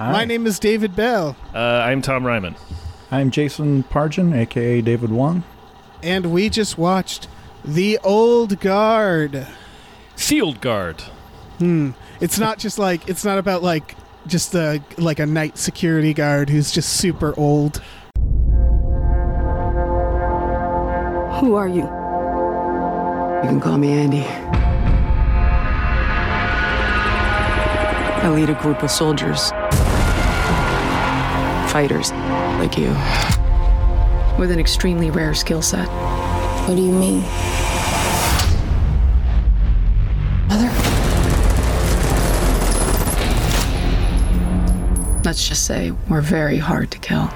Hi. My name is David Bell, uh, I'm Tom Reimann. I'm Jason Pargin, aka David Wong. and we just watched The Old Guard. Field Guard. Hmm. It's not just like it's not about like just a like a night security guard who's just super old. Who are you? You can call me Andy. I lead a group of soldiers. Fighters, like you. With an extremely rare skill set. What do you mean? Mother? Let's just say we're very hard to kill.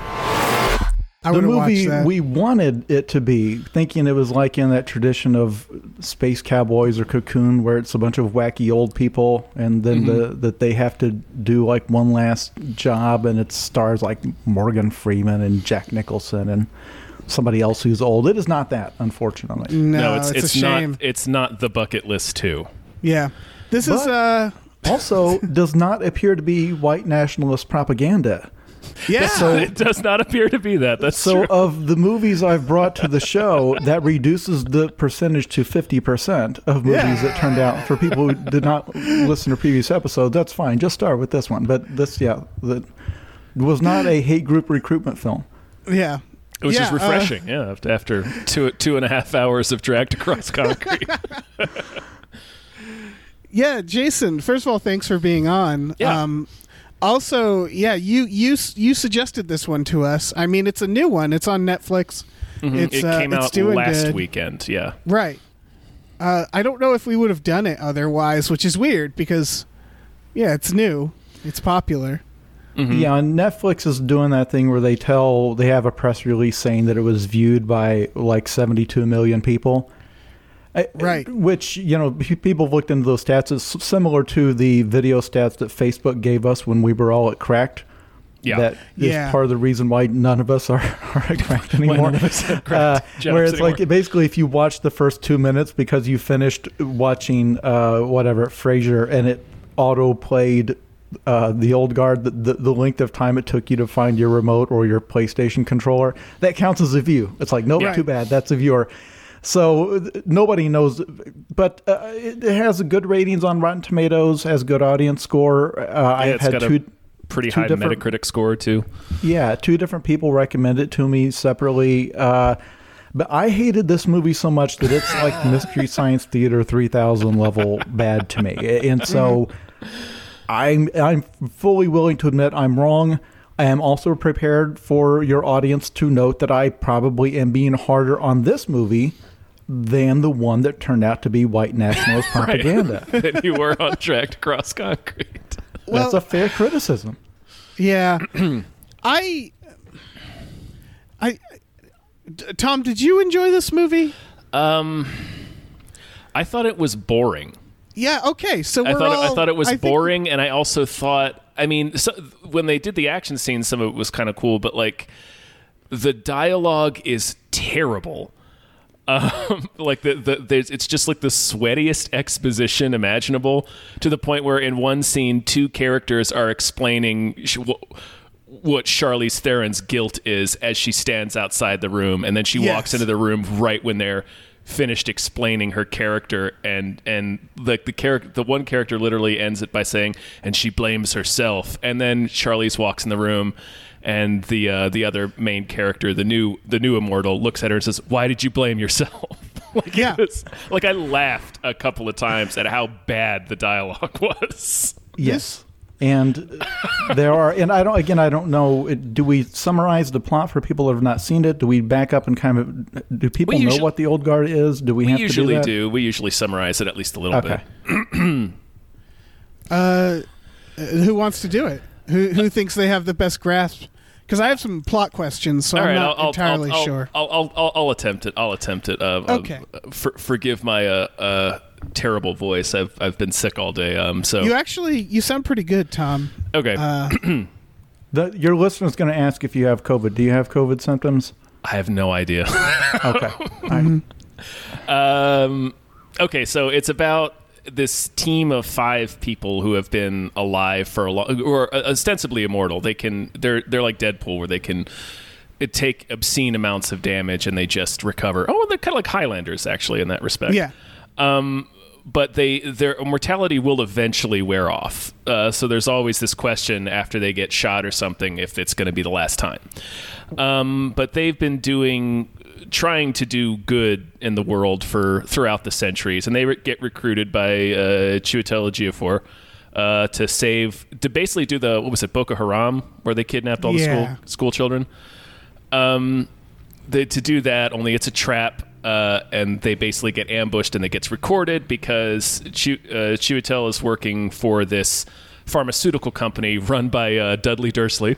I the would have movie that. we wanted it to be, thinking it was like in that tradition of space cowboys or cocoon, where it's a bunch of wacky old people, and then the, that they have to do like one last job, and it stars like Morgan Freeman and Jack Nicholson and somebody else who's old. It is not that, unfortunately. no, it's it's, it's, a shame. not it's not the bucket list too. yeah, this is uh Also, does not appear to be white nationalist propaganda. Yeah. so, it does not appear to be that. That's So, true. of the movies I've brought to the show, that reduces the percentage to 50% of movies Yeah. that turned out. For people who did not listen to previous episodes, that's fine. Just start with this one. But this, yeah, that was not a hate group recruitment film. yeah. It was Yeah, just uh, refreshing, yeah. after- After two two and a half hours of dragged across concrete. Yeah, Jason. First of all, thanks for being on. Yeah. Um, also, yeah, you you you suggested this one to us. I mean, it's a new one. It's on Netflix. It's, it uh, came it's out doing last good. weekend. Yeah, Right. Uh, I don't know if we would have done it otherwise, which is weird because, yeah, it's new. It's popular. Yeah, and Netflix is doing that thing where they tell, they have a press release saying that it was viewed by like 72 million people. I- Right. Which, you know, people have looked into those stats. It's similar to the video stats that Facebook gave us when we were all at Cracked. yeah. That is Yeah. part of the reason why none of us are, are at Cracked anymore. none of us have Uh, Cracked jobs where it's anymore. like basically if you watch the first two minutes because you finished watching uh, whatever Frasier and it auto played uh, the old guard, the, the, the length of time it took you to find your remote or your PlayStation controller, that counts as a view. It's like, nope, Yeah. too bad. That's a viewer. So nobody knows, but uh, it, it has good ratings on Rotten Tomatoes, has good audience score. Uh, Yeah, I've had two. pretty two high Metacritic score too. Yeah, two different people recommend it to me separately. Uh, but I hated this movie so much that it's like Mystery Science Theater 3000 level bad to me. And so I'm I'm fully willing to admit I'm wrong. I am also prepared for your audience to note that I probably am being harder on this movie than the one that turned out to be white nationalist propaganda. that you were on dragged cross concrete. That's a fair criticism. Yeah. I I Tom, did you enjoy this movie? Um, I thought it was boring. Yeah. Okay. So I we're thought it, I thought it was I think- boring, and I also thought, I mean, so, when they did the action scenes, some of it was kind of cool, but like the dialogue is terrible. Um, like the, the there's it's just like the sweatiest exposition imaginable to the point where in one scene two characters are explaining sh- wh- what Charlize Theron's guilt is as she stands outside the room and then she walks into the room right when they're finished explaining her character and and like the character the one character literally ends it by saying and she blames herself. And then Charlize walks in the room and the uh, the other main character the new the new immortal looks at her and says why did you blame yourself like Yeah. was, like I laughed a couple of times at how bad the dialogue was Yes. And there are, and I don't, again, I don't know. Do we summarize the plot for people that have not seen it? Do we back up and kind of, do people We know what the old guard is? Do we, we have usually to do, do, we usually summarize it at least a little that? bit Okay. Uh, who wants to do it? Who who thinks they have the best grasp Because I have some plot questions, so All I'm right, not I'll, I'll, entirely I'll, sure. I'll, I'll, I'll, I'll attempt it. I'll attempt it. Uh, Okay. Uh, for, forgive my uh, uh, terrible voice. I've I've been sick all day. Um. So you actually you sound pretty good, Tom. okay. Uh, The, your listener's going to ask if you have COVID. Do you have COVID symptoms? I have no idea. Okay. All right. Um, okay, so it's about this team of five people who have been alive for a long, or ostensibly immortal. They can, they're they're like Deadpool, where they can uh, take obscene amounts of damage and they just recover. Oh, they're kind of like Highlanders, actually, in that respect. yeah. Um, but they their mortality will eventually wear off. Uh, so there's always this question after they get shot or something if it's going to be the last time. Um, but they've been doing trying to do good in the world for throughout the centuries, and they re- get recruited by uh, Chiwetel Ejiofor uh, to save to basically do the what was it Boko Haram where they kidnapped all the Yeah. school school children. Um, they, to do that, only it's a trap, uh, and they basically get ambushed, and it gets recorded because Chu- uh, Chiwetel is working for this pharmaceutical company run by uh, Dudley Dursley.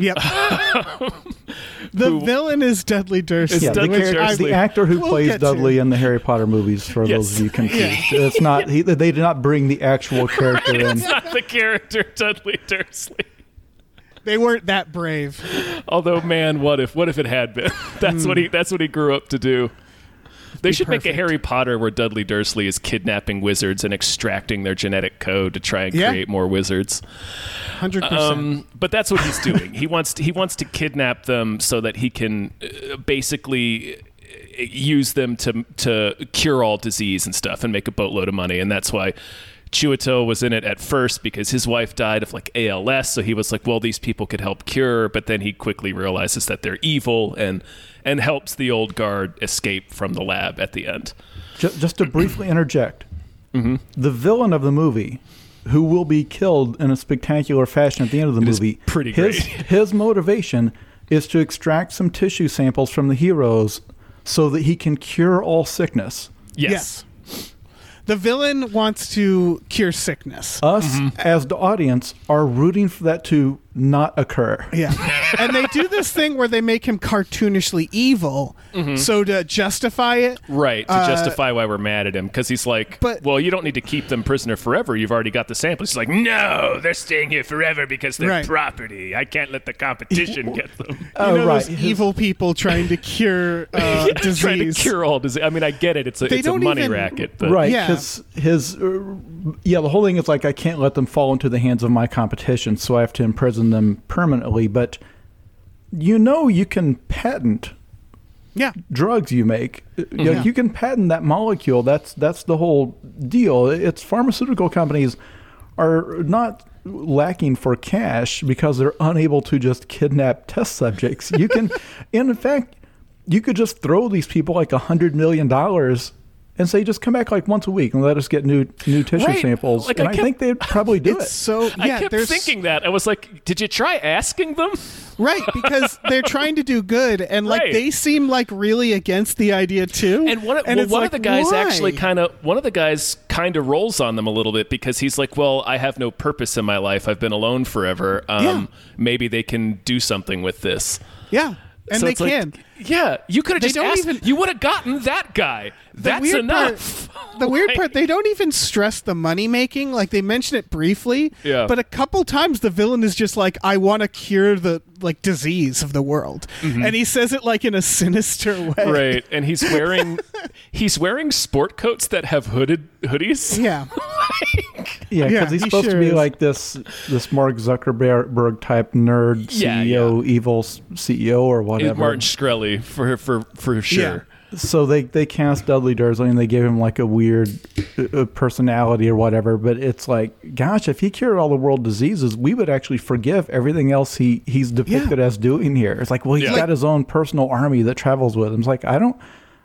Yep. the villain is Dudley Dursley. Yeah, the, Dudley character- Dursley. the actor who We'll plays get to Dudley in the Harry Potter movies, for Yes. those of you confused, it's not. He, they did not bring the actual character in. It's not the character Dudley Dursley. They weren't that brave. Although, man, what if what if it had been? That's what he that's what he grew up to do. They should make a. Harry Potter where Dudley Dursley is kidnapping wizards and extracting their genetic code to try and Yeah. create more wizards. Hundred percent. Um, but that's what he's doing. he wants to, he wants to kidnap them so that he can uh, basically uh, use them to to cure all disease and stuff and make a boatload of money. And that's why Chiwetel was in it at first because his wife died of like ALS. So he was like, well, these people could help cure. But then he quickly realizes that they're evil and and helps the old guard escape from the lab at the end. Just, just to briefly interject, Mm-hmm. the villain of the movie, who will be killed in a spectacular fashion at the end of the is movie, pretty his great. his motivation is to extract some tissue samples from the heroes so that he can cure all sickness. Yes. Yes. The villain wants to cure sickness. Us, Mm-hmm. as the audience, are rooting for that to not occur. Yeah. and they do this thing where they make him cartoonishly evil. So to justify it, Right, to Uh, justify why we're mad at him. Because he's like, But- well, you don't need to keep them prisoner forever. You've already got the samples. He's like, no, they're staying here forever because they're Right. property. I can't let the competition get them. you Oh, know right. those evil people trying to cure uh, disease. Trying to cure all disease. I mean, I get it. It's a, They it's a don't money even- racket. But Right, Yeah. because his, uh, yeah, the whole thing is like I can't let them fall into the hands of my competition, so I have to imprison them permanently. But you know, you can patent Yeah. drugs you make. Uh, You, know, you can patent that molecule. That's that's the whole deal. It's pharmaceutical companies are not lacking for cash because they're unable to just kidnap test subjects. You can, in fact, you could just throw these people like a hundred million dollars. And say, just come back like once a week and let us get new new tissue Right. samples. Like, and I I, think they'd probably do It's it. so I kept thinking that. I was like, did you try asking them? right because they're trying to do good, and like Right. they seem like really against the idea too. And one, of- And well, one like, of the guys why? actually kind of one of the guys kind of rolls on them a little bit because he's like, "Well, I have no purpose in my life. I've been alone forever. Um, Yeah. Maybe they can do something with this." yeah, and So they it's like, can. Yeah, you could have just asked. even- you would have gotten that guy. That's weird enough. the weird part, they don't even stress the money making. Like they mention it briefly, Yeah. But a couple times, the villain is just like, "I want to cure the like disease of the world," and he says it like in a sinister way. Mm-hmm. right, and he's wearing he's wearing sport coats that have hooded hoodies. Yeah, Yeah, because Yeah, he's he supposed sure to be is. like this this Mark Zuckerberg type nerd Yeah, CEO, evil CEO or He's whatever. Martin Shkreli for for for sure. So they they cast Dudley Dursley and they gave him like a weird uh, uh, personality or whatever. But it's like, gosh, if he cured all the world diseases, we would actually forgive everything else he he's depicted as doing here. It's like, well, he's Yeah. got his own personal army that travels with him. It's like, I don't,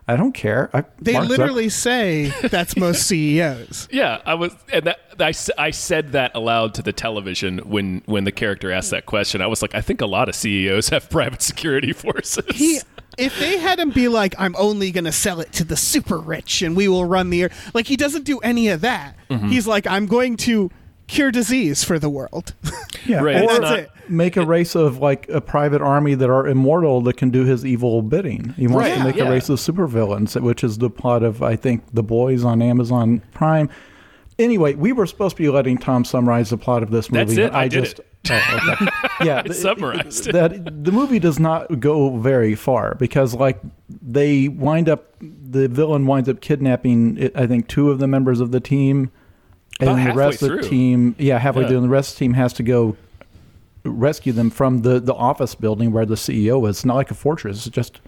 I don't care. I, they Mark Zuck- literally say that's most CEOs. Yeah, I was, and that I, s- I said that aloud to the television when when the character asked that question. I was like, I think a lot of CEOs have private security forces. He, if they had him be like, I'm only going to sell it to the super rich and we will run the air, like he doesn't do any of that. Mm-hmm. He's like, I'm going to cure disease for the world. Yeah, Right, or That's not- it. make a race of like a private army that are immortal that can do his evil bidding. He wants Right, to make yeah. a race of supervillains, which is the plot of I think The Boys on Amazon Prime. Anyway, we were supposed to be letting Tom summarize the plot of this movie. That's it. I did just, Oh, okay. yeah, summarized it. that the movie does not go very far because like they wind up the villain winds up kidnapping I think two of the members of the team and the rest of the team yeah halfway Yeah. through and the rest of the team has to go rescue them from the the office building where the CEO is it's not like a fortress it's just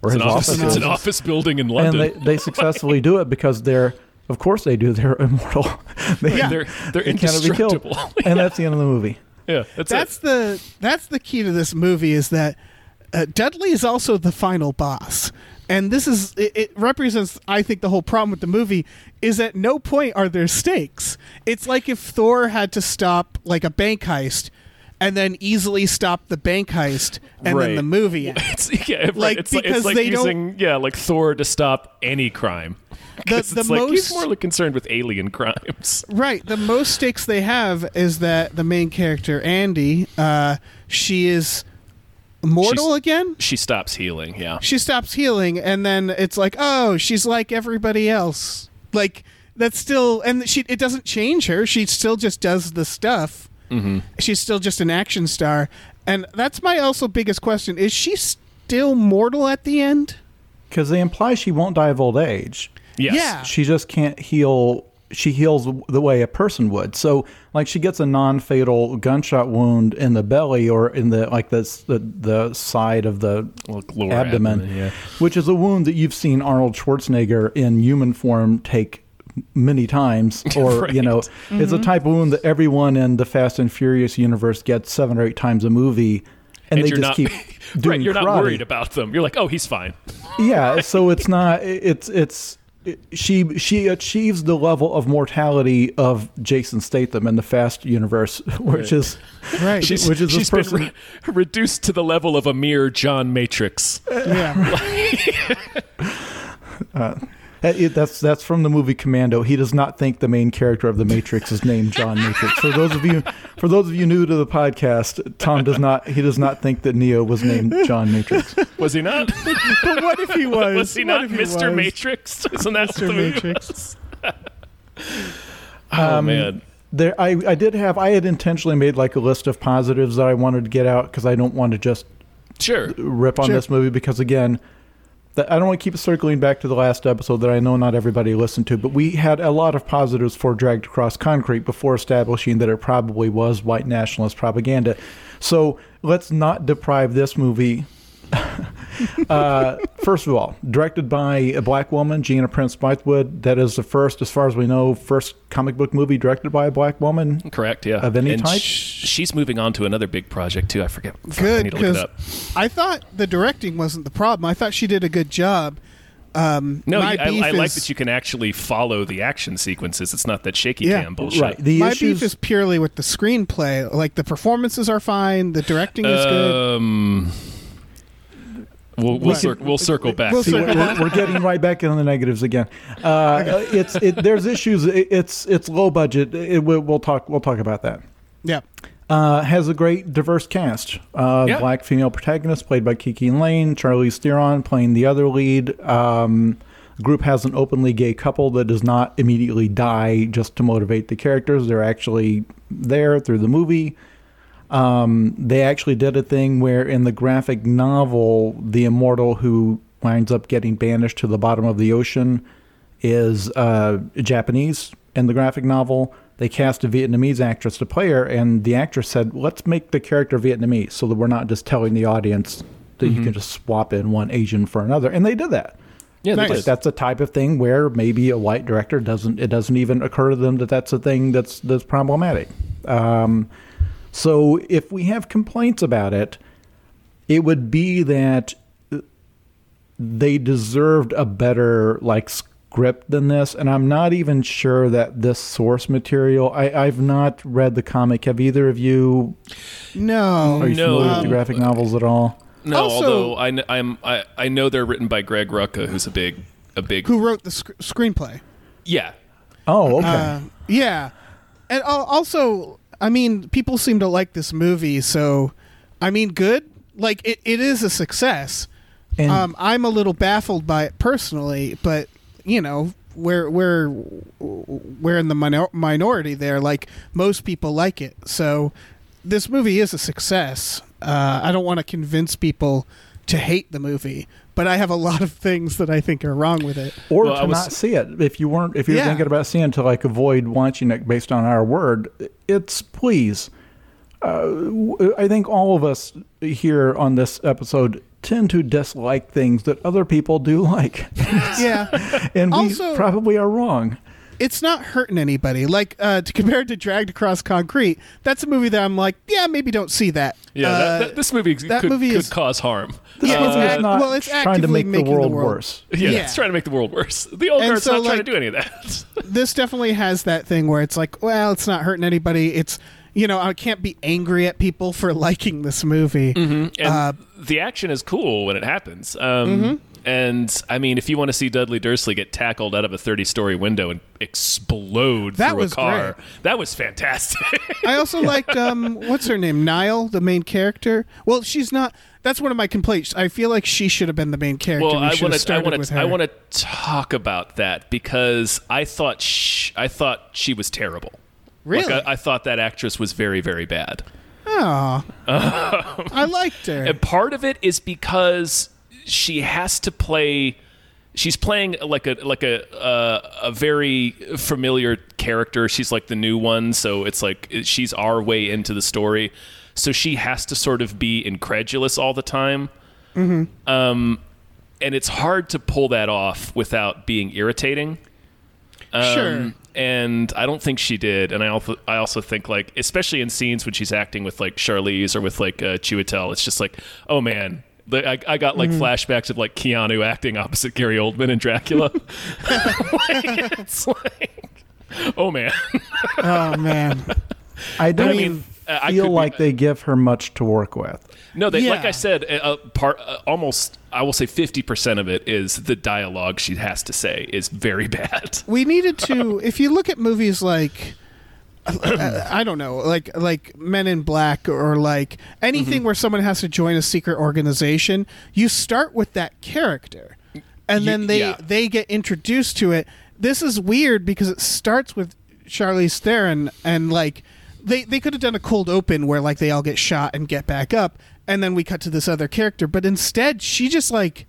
where It's his office, office it's an office building in London. and they, they successfully do it because they're of course they do they're immortal they, Yeah. they're they're they cannot be killed indestructible. and that's the end of the movie yeah, that's, that's it. the that's the key to this movie is that uh, Dudley is also the final boss. And this is it, it represents I think the whole problem with the movie is at no point are there stakes. It's like if Thor had to stop like a bank heist and then easily stop the bank heist and Right. then the movie ends. It's, yeah, right. Like, it's like, because it's like they don't- using yeah, like Thor to stop any crime. The- 'Cause the it's like he's most- more concerned with alien crimes. Right. The most stakes they have is that the main character, Andy, uh, she is mortal She's- again. She stops healing. Yeah, She stops healing, and then it's like, oh, she's like everybody else. Like that's still, and she it doesn't change her. She still just does the stuff. Mm-hmm. She's still just an action star, and that's my also biggest question: Is she still mortal at the end? because they imply she won't die of old age yes. Yeah. she just can't heal she heals the way a person would so like she gets a non-fatal gunshot wound in the belly or in the like this the, the side of the Like lower abdomen, abdomen, yeah. which is a wound that you've seen arnold schwarzenegger in human form take many times or you know it's a mm-hmm. type of wound that everyone in the fast and furious universe gets seven or eight times a movie and, And they you're just not keep doing right. You're not worried about them. You're like, oh, he's fine. yeah so it's not it's it's it- she she achieves the level of mortality of Jason Statham in the Fast universe, which is Right. She's, which is she's this person. been re- reduced to the level of a mere John Matrix. yeah. Uh, it- that's that's from the movie Commando. He does not think the main character of the Matrix is named John Matrix. For those of you for those of you new to the podcast, Tom does not he does not think that Neo was named John Matrix. Was he not? but what if he was? was he What not he Mr. Matrix? Isn't that Mr. Matrix. Oh Um, man. There, I, I did have I had intentionally made like a list of positives that I wanted to get out because I don't want to just Sure. rip on Sure. this movie because again I don't want to keep circling back to the last episode that I know not everybody listened to, but we had a lot of positives for Dragged Across Concrete before establishing that it probably was white nationalist propaganda. So let's not deprive this movie. uh, first of all, directed by a black woman, Gina Prince Bythewood. That is the first, as far as we know, first comic book movie directed by a black woman. Correct. Yeah. Of any and type? sh- she's moving on to another big project too. I forget. I Good need to look it because up. I thought the directing wasn't the problem. I thought she did a good job. Um, No, my you- I, beef I like is- that you can actually follow the action sequences. It's not that shaky Yeah. cam bullshit. Right. The my issues, beef is purely with the screenplay. Like the performances are fine, the directing is good. We'll we'll, Right. cir- we'll circle back. We'll See, circle we're, we're getting right back into the negatives again. Uh, It's it, there's issues. It, it's it's low budget. It, we'll, we'll talk we'll talk about that. Yeah, Uh, has a great diverse cast. Uh, Yeah. Black female protagonist played by Kiki Layne. Charlize Theron playing the other lead. Um, the group has an openly gay couple that does not immediately die just to motivate the characters. They're actually there through the movie. Um, they actually did a thing where in the graphic novel, the immortal who winds up getting banished to the bottom of the ocean is uh, Japanese in the graphic novel. They cast a Vietnamese actress to play her, and the actress said, "Let's make the character Vietnamese, so that we're not just telling the audience that you can just swap in one Asian for another." And they did that. yeah, Nice. That's a type of thing where maybe a white director doesn't. It doesn't even occur to them that that's a thing that's that's problematic. Um, so if we have complaints about it, it would be that they deserved a better like script than this and i'm not even sure that this source material I, i've not read the comic have either of you no, are you No. familiar with the graphic novels at all no, Also- although I, kn- I'm I, I know they're written by Greg Rucka, who's a big a big who wrote the sc- screenplay? yeah. oh okay Uh, yeah, and also, I mean, people seem to like this movie, so I mean, good. Like it, it is a success. And- um, I'm a little baffled by it personally, but you know, we're we're we're in the minor- minority there. Like most people like it, so this movie is a success. Uh, I don't want to convince people to hate the movie, but I have a lot of things that I think are wrong with it. or Well, to was- not see it if you weren't if you're Yeah. thinking about seeing it to like avoid watching it based on our word it's please uh, w- i think all of us here on this episode tend to dislike things that other people do like Yeah. and we Also- probably are wrong it's not hurting anybody. Like uh, to compare it to Dragged Across Concrete, that's a movie that I'm like, yeah, maybe don't see that. Yeah, Uh, that, that, this movie that could, movie could is- cause harm. this Yeah, movie is not well, it's trying to actively make the making the world world- worse Yeah, Yeah. it's trying to make the world worse. The old And guard's so, not trying to do any of that. this definitely has that thing where it's like, well, it's not hurting anybody. It's you know, I can't be angry at people for liking this movie. and Uh, the action is cool when it happens. Um, Mm-hmm. And I mean, if you want to see Dudley Dursley get tackled out of a 30 story window and explode That through a car, great. that was fantastic. I also liked um, what's her name, Nile, the main character. Well, she's not. That's one of my complaints. I feel like she should have been the main character. well, we I want to, I want to. I want to talk about that because I thought, sh- I thought she was terrible. Really? Like, I, I thought that actress was very, very bad. Aw. I liked her. And part of it is because she has to play. She's playing like a like a uh, a very familiar character. She's like the new one, so it's like she's our way into the story. So she has to sort of be incredulous all the time. Um, and it's hard to pull that off without being irritating. Um, Sure. And I don't think she did. And I also I also think like especially in scenes when she's acting with like Charlize or with like uh, Chiwetel, it's just like oh man. The, I, I got like Mm-hmm. flashbacks of like Keanu acting opposite Gary Oldman in Dracula. Like, it's like, oh man. oh man. i don't I mean, uh, I feel could be- like they give her much to work with No, they, like I said, uh, part uh, almost I will say fifty percent of it is the dialogue she has to say is very bad. we needed to if you look at movies like I don't know, like like Men in Black or like anything Mm-hmm. where someone has to join a secret organization, you start with that character. And then they yeah. they get introduced to it. This is weird because it starts with Charlize Theron and like they they could have done a cold open where like they all get shot and get back up and then we cut to this other character, but instead she just like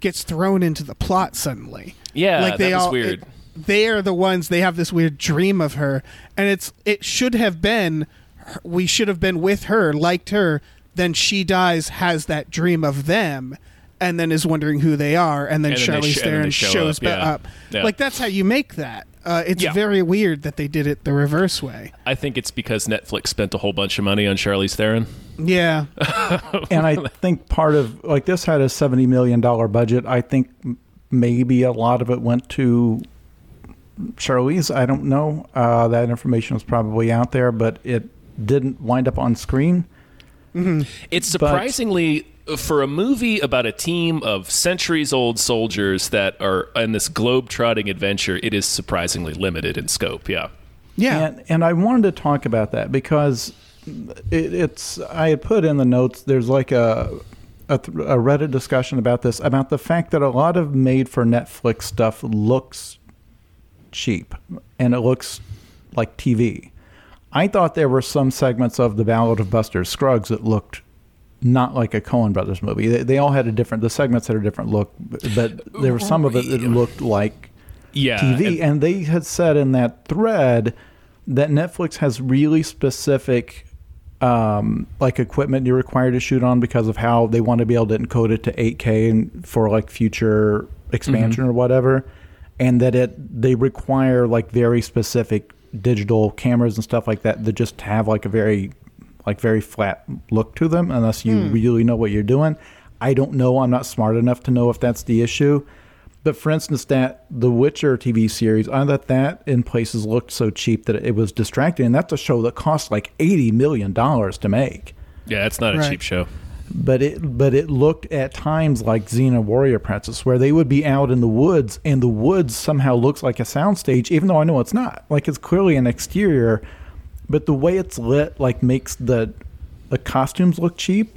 gets thrown into the plot suddenly. Yeah, like they all weird. it- they are the ones they have this weird dream of her and it's it should have been we should have been with her liked her then she dies has that dream of them and then is wondering who they are and then And then they Charlize sh- and Theron show shows up, yeah. up Yeah. like that's how you make that uh, it's Yeah. very weird that they did it the reverse way I think it's because Netflix spent a whole bunch of money on Charlize Theron. yeah and I think part of like this had a seventy million dollar budget. I think maybe a lot of it went to Charlize. I don't know. Uh, that information was probably out there, but it didn't wind up on screen. It's surprisingly for a movie about a team of centuries-old soldiers that are in this globe-trotting adventure. It is surprisingly limited in scope. Yeah. yeah And and I wanted to talk about that because it, it's I had put in the notes. There's like a, a a Reddit discussion about this about the fact that a lot of made for Netflix stuff looks cheap and it looks like TV. I thought there were some segments of the Ballad of Buster Scruggs that looked not like a Coen Brothers movie. They, they all had a different. The segments had a different look, but there were some of it that looked like Yeah. TV. and- And, they had said in that thread that Netflix has really specific um, like equipment you're required to shoot on because of how they want to be able to encode it to 8K and for like future expansion or whatever, and that it they require like very specific digital cameras and stuff like that that just have like a very like very flat look to them unless you hmm. really know what you're doing. I don't know. I'm not smart enough to know if that's the issue. But for instance, that the Witcher TV series, I thought that in places looked so cheap that it was distracting. And that's a show that cost like eighty million dollars to make. yeah, it's not a Right. cheap show. But it but it looked at times like Xena Warrior Princess, where they would be out in the woods, and the woods somehow looks like a soundstage, even though I know it's not. Like it's clearly an exterior, but the way it's lit like makes the the costumes look cheap.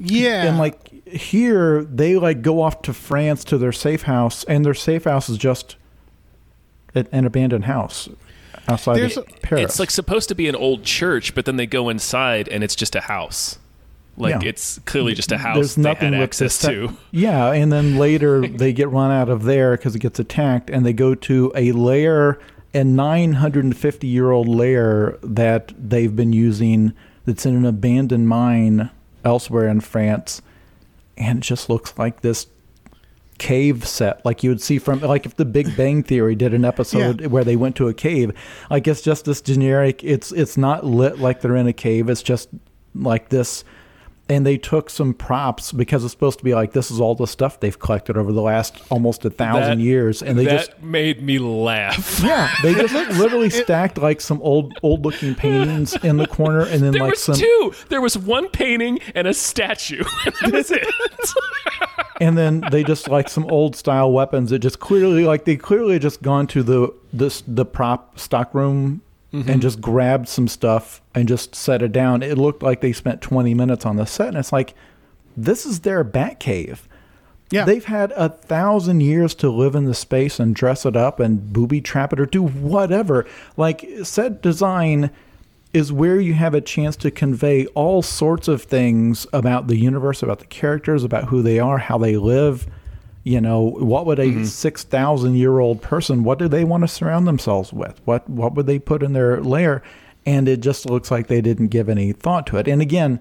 Yeah. And like here, they like go off to France to their safe house, and their safe house is just an, an abandoned house outside There's of a- Paris. It's like supposed to be an old church, but then they go inside and it's just a house. Like Yeah. it's clearly just a house There's they nothing had with access the set- to. Yeah, and then later they get run out of there because it gets attacked, and they go to a lair, a 950 year old lair that they've been using. That's in an abandoned mine elsewhere in France, and it just looks like this cave set like you would see from like if the big bang theory did an episode Yeah. where they went to a cave like it's just this generic it's it's not lit like they're in a cave it's just like this and they took some props because it's supposed to be like this is all the stuff they've collected over the last almost a thousand That- years and they that just made me laugh. yeah they just literally stacked like some old old looking paintings in the corner and then There like was some two. There was one painting and a statue. that was it. and then they just like some old style weapons that just clearly like they clearly just gone to the this the prop stock room Mm-hmm. and just grabbed some stuff and just set it down it looked like they spent 20 minutes on the set and it's like this is their bat cave Yeah. they've had a thousand years to live in the space and dress it up and booby trap it or do whatever like set design is where you have a chance to convey all sorts of things about the universe, about the characters, about who they are, how they live. You know, what would a mm-hmm. six thousand year old person? What do they want to surround themselves with? What what would they put in their lair? And it just looks like they didn't give any thought to it. And again,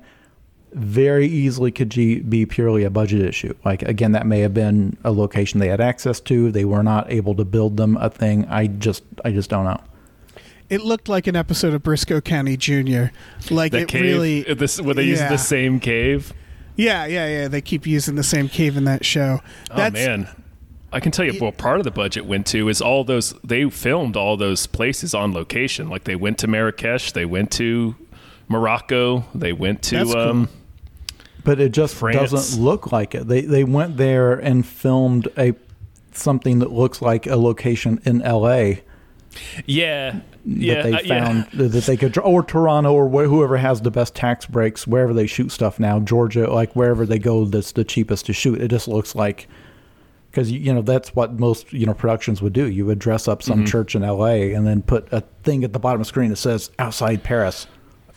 very easily could be purely a budget issue. Like again, that may have been a location they had access to. They were not able to build them a thing. I just I just don't know. it looked like an episode of Brisco County Jr. Like The it cave. really. this, where they use yeah. the same cave. Yeah, yeah, yeah. They keep using the same cave in that show. oh man. I can tell you, well, part of the budget went to is all those. They filmed all those places on location. Like they went to Marrakesh, they went to Morocco, they went to. That's cool. um, but it just France. doesn't look like it. They they went there and filmed a something that looks like a location in L.A. Yeah, yeah, that they uh, yeah. found that they could, or Toronto, or wh- whoever has the best tax breaks, wherever they shoot stuff now, Georgia, like wherever they go, that's the cheapest to shoot. It just looks like because you know that's what most you know productions would do. You would dress up Mm-hmm. some church in L.A. and then put a thing at the bottom of the screen that says "outside Paris."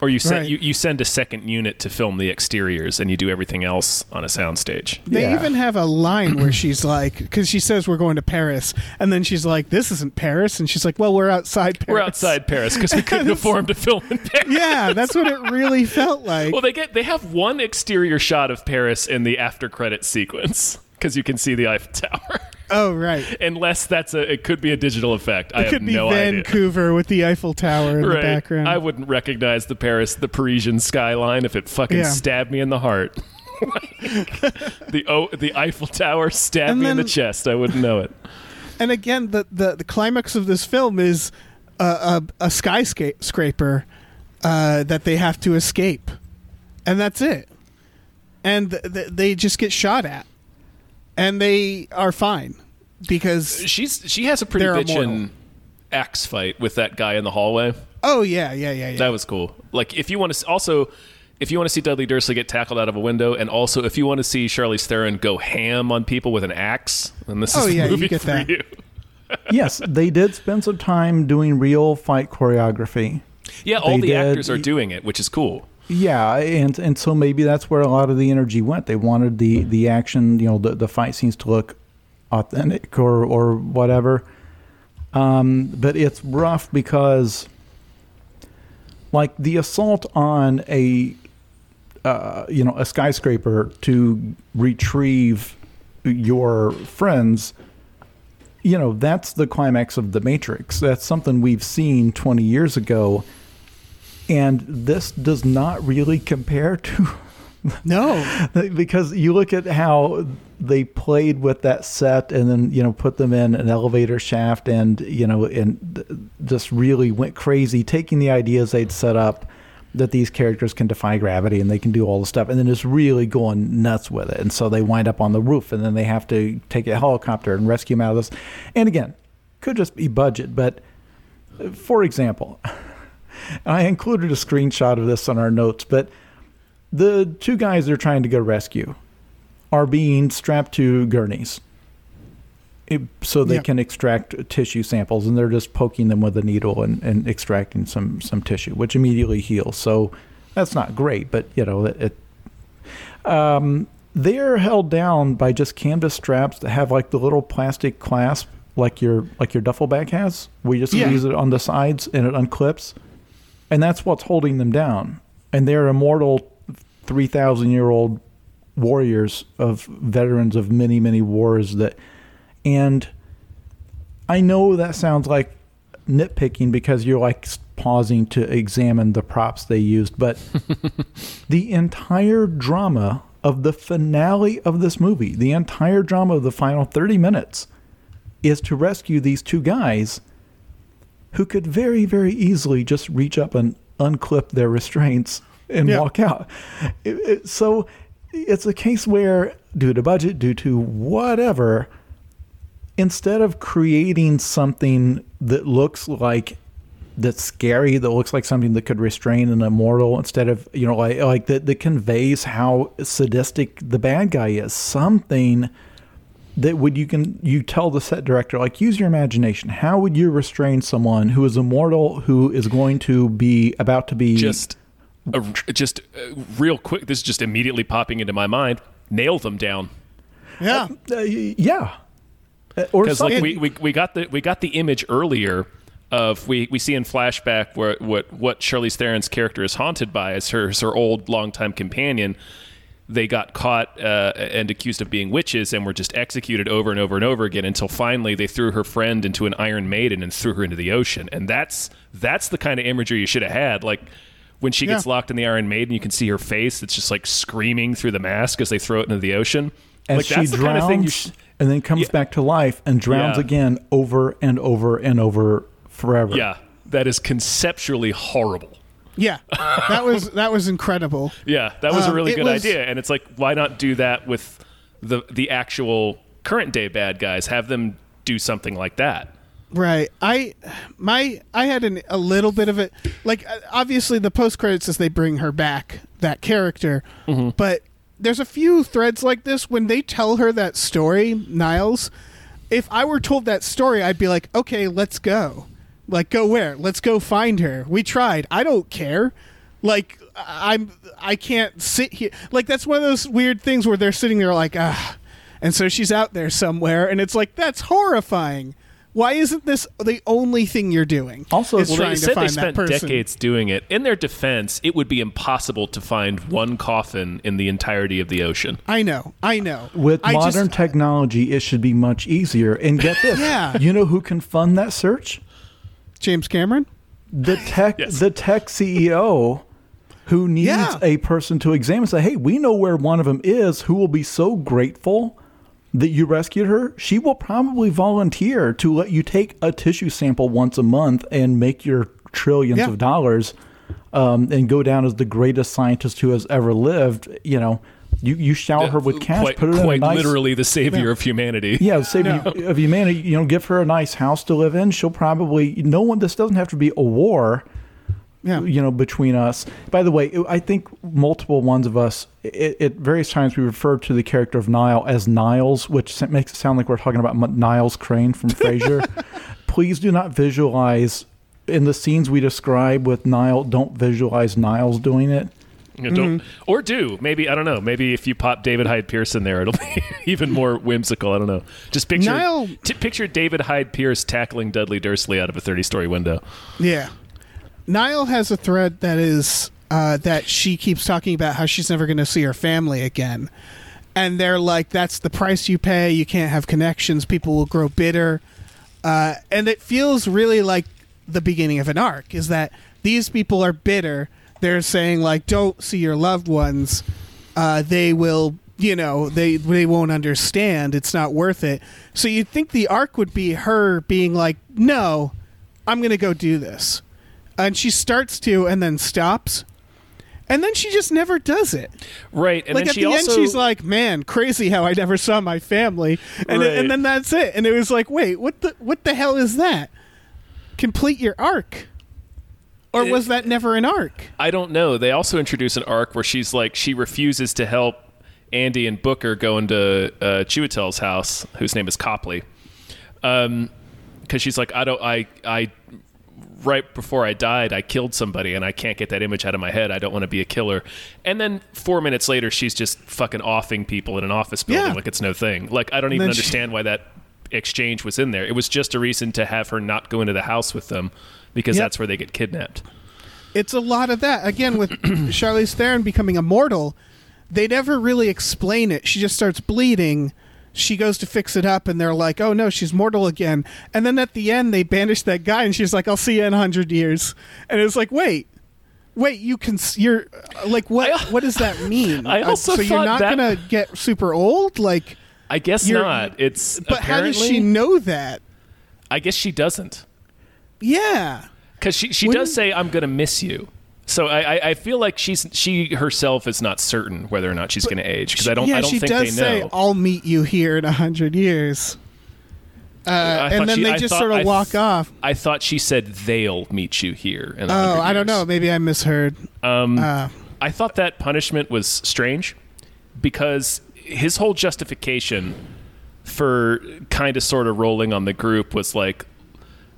Or you send Right. you, you send a second unit to film the exteriors, and you do everything else on a soundstage. They Yeah. even have a line where she's like, because she says we're going to Paris, and then she's like, "This isn't Paris," and she's like, "Well, we're outside Paris." We're outside Paris because we couldn't afford to film in Paris. Yeah, that's what it really felt like. Well, they get they have one exterior shot of Paris in the after credit sequence because you can see the Eiffel Tower. Oh, right. Unless that's a it could be a digital effect. I It have could be no idea. Vancouver with the Eiffel Tower in the background. I wouldn't recognize the Paris, the Parisian skyline if it fucking Yeah. stabbed me in the heart. the oh, the Eiffel Tower stabbed me in the chest. I wouldn't know it. and again, the, the, the climax of this film is a, a, a skyscraper uh, that they have to escape, and that's it. And th- th- they just get shot at, and they are fine because She's she has a pretty They're bitchin' immortal. axe fight with that guy in the hallway. oh yeah yeah yeah yeah. That was cool. Like if you want to also if you want to see Dudley Dursley get tackled out of a window, and also if you want to see Charlize Theron go ham on people with an axe, then this Oh, is yeah, the you movie get for that. you. yes, they did spend some time doing real fight choreography. Yeah, all They the did. actors are doing it, which is cool. Yeah, and and so maybe that's where a lot of the energy went. They wanted the the action, you know, the the fight scenes to look authentic or or whatever. Um, but it's rough because, like the assault on a, uh, you know, a skyscraper to retrieve your friends. You know, that's the climax of the Matrix. That's something we've seen 20 years ago and this does not really compare to no because you look at how they played with that set and then you know put them in an elevator shaft and you know and just really went crazy taking the ideas they'd set up that these characters can defy gravity and they can do all the stuff, and then it's really going nuts with it. And so they wind up on the roof, and then they have to take a helicopter and rescue them out of this. And again, could just be budget, but uh, for example, I included a screenshot of this on our notes, but the two guys they're trying to go rescue are being strapped to gurneys. It- so they can extract tissue samples and they're just poking them with a needle and, and extracting some some tissue which immediately heals. So that's not great but you know it, it um, they're held down by just canvas straps that have like the little plastic clasp like your like your duffel bag has We just Yeah. squeeze it on the sides and it unclips and that's what's holding them down. And they're immortal 3000 year old warriors of veterans of many many wars that and I know that sounds like nitpicking because you're like pausing to examine the props they used, but the entire drama of the finale of this movie, the entire drama of the final 30 minutes, is to rescue these two guys who could very, very easily just reach up and unclip their restraints and Yeah. walk out. It- it- so it's a case where, due to budget, due to whatever, instead of creating something that looks like that's scary that looks like something that could restrain an immortal instead of you know like like that, that conveys how sadistic the bad guy is something that would you can you tell the set director like use your imagination how would you restrain someone who is immortal who is going to be about to be Just, a, just uh, real quick. This is just immediately popping into my mind. Nail them down. Yeah. uh, y- yeah Uh, or because like we, we we got the we got the image earlier of we we see in flashback where what what Charlize Theron's character is haunted by as her as her old longtime companion. They got caught uh, and accused of being witches and were just executed over and over and over again until finally they threw her friend into an Iron Maiden and threw her into the ocean. And that's that's the kind of imagery you should have had. Like when she gets locked in the Iron Maiden, you can see her face. It's just like screaming through the mask as they throw it into the ocean. and like she that's the drowns kind of thing you should. and then comes Yeah. back to life and drowns Yeah. again over and over and over forever. Yeah, that is conceptually horrible. Yeah. That was that was incredible. Yeah, that was a Um, really it good was- idea, and it's like, why not do that with the the actual current day bad guys? Have them do something like that. Right. I my I had an, a little bit of it. Like uh, obviously the post credits as they bring her back that character, but there's a few threads like this when they tell her that story, Niles. If I were told that story, I'd be like, okay, let's go. Like, go where? Let's go find her. We tried. I don't care. Like, I- I'm. I can't sit here. Like, that's one of those weird things where they're sitting there like, ah, and so she's out there somewhere, and it's like that's horrifying. Why isn't this the only thing you're doing? Also, is well, Well, trying they to said find they spent person. decades doing it. In their defense, it would be impossible to find one coffin in the entirety of the ocean. I know. I know. With I modern just, technology, it should be much easier. And get this, Yeah. you know who can fund that search? James Cameron. The tech, Yes. the tech CEO, who needs Yeah. a person to examine. Say, hey, we know where one of them is. Who will be so grateful that you rescued her? She will probably volunteer to let you take a tissue sample once a month and make your trillions Yeah. of dollars, um, and go down as the greatest scientist who has ever lived. You know, you you shower her with cash, quite, put her in a quite nice literally the savior of humanity. yeah, save you of humanity. You know, give her a nice house to live in. She'll probably no one. This doesn't have to be a war. Yeah. You know, between us. By the way, I think multiple ones of us, it, at various times, we refer to the character of Nile as Niles, which makes it sound like we're talking about M- Niles Crane from Frasier. Please do not visualize in the scenes we describe with Nile. Don't visualize Niles doing it. You know, don't, Or do. Maybe, I don't know. Maybe if you pop David Hyde Pierce in there, it'll be even more whimsical. I don't know. Just picture, Niall- t- picture David Hyde Pierce tackling Dudley Dursley out of a 30 story window. Yeah. Nile has a thread that is uh, that she keeps talking about how she's never going to see her family again. And they're like, that's the price you pay. You can't have connections. People will grow bitter. Uh, and it feels really like the beginning of an arc is that these people are bitter. They're saying, like, don't see your loved ones. Uh, they will, you know, they, they won't understand. It's not worth it. So you'd think the arc would be her being like, no, I'm going to go do this. And she starts to and then stops. and then she just never does it. right. And like then at she the also end, she's like, "Man, crazy how I never saw my family," and Right. and then that's it. And it was like, "Wait, what the what the hell is that? Complete your arc." Or was that never an arc? I don't know. They also introduce an arc where she's like she refuses to help Andy and Booker go into uh, Chiwetel's house, whose name is Copley, because she's like, I don't, I, I, right before I died, I killed somebody, and I can't get that image out of my head. I don't want to be a killer. And then four minutes later, she's just fucking offing people in an office building Yeah. like it's no thing. Like I don't even then she- understand why that exchange was in there. It was just a reason to have her not go into the house with them because Yep. that's where they get kidnapped. It's a lot of that. Again, with Charlize Theron becoming immortal, they never really explain it. She just starts bleeding. She goes to fix it up, and they're like, "Oh no, she's mortal again." And then at the end, they banish that guy, and she's like, "I'll see you in a hundred years." And it's like, wait, wait, you can, you're like, what? I- what does that mean? I Uh, also so you're not that- gonna get super old, like, I guess not. It's but how does she know that? I guess she doesn't Yeah, because she she Wouldn't- does say I'm gonna miss you. So I, I, I feel like she's she herself is not certain whether or not she's going to age because I don't yeah, I don't she think does they say, know. "I'll meet you here in a hundred years." Uh, I and then she- they I just thought- sort of I walk th- off. I thought she said they'll meet you here. In Oh, I don't know. Maybe I misheard. Um, Uh, I thought that punishment was strange because his whole justification for kind of sort of rolling on the group was like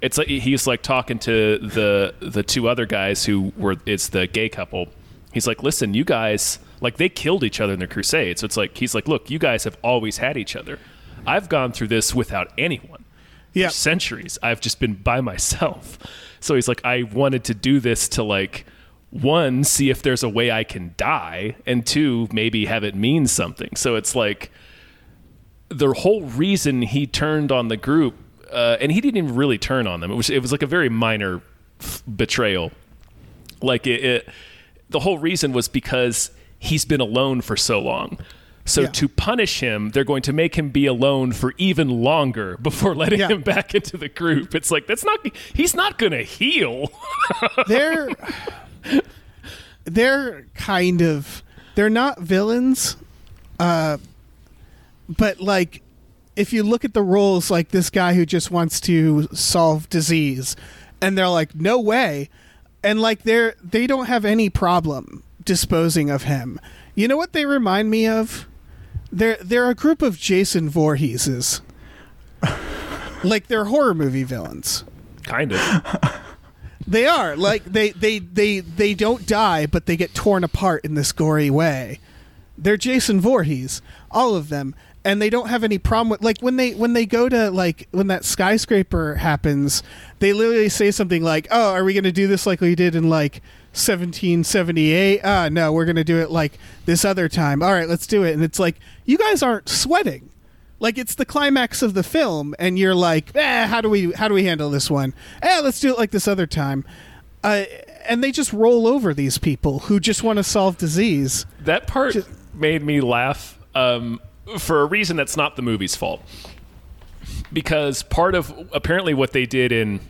it's like he's like talking to the the two other guys who were it's the gay couple. He's like, "Listen, you guys like they killed each other in the crusade." So it's like he's like, "Look, you guys have always had each other. I've gone through this without anyone." yeah. for centuries. I've just been by myself. So he's like, I wanted to do this to like one, see if there's a way I can die, and two, maybe have it mean something. So it's like the whole reason he turned on the group, uh, and he didn't even really turn on them. It was it was like a very minor f- betrayal. Like it, it, the whole reason was because he's been alone for so long. So Yeah. to punish him, they're going to make him be alone for even longer before letting Yeah. him back into the group. It's like that's not he's not going to heal. they're they're kind of they're not villains uh but like if you look at the roles like this guy who just wants to solve disease and they're like no way. And like they're they don't have any problem disposing of him. You know what they remind me of? They're they're a group of jason Voorheeses. like they're horror movie villains. Kind of. they are. Like they they they they don't die, but they get torn apart in this gory way. They're Jason Voorhees, all of them, and they don't have any problem with like when they when they go to like when that skyscraper happens, they literally say something like, "Oh, are we going to do this like we did in like 1778? Ah, no, we're going to do it like this other time. All right, let's do it." And it's like you guys aren't sweating like it's the climax of the film and you're like eh, how do we how do we handle this one eh, let's do it like this other time uh, and they just roll over these people who just want to solve disease That part just- made me laugh um, for a reason that's not the movie's fault. Because part of apparently what they did in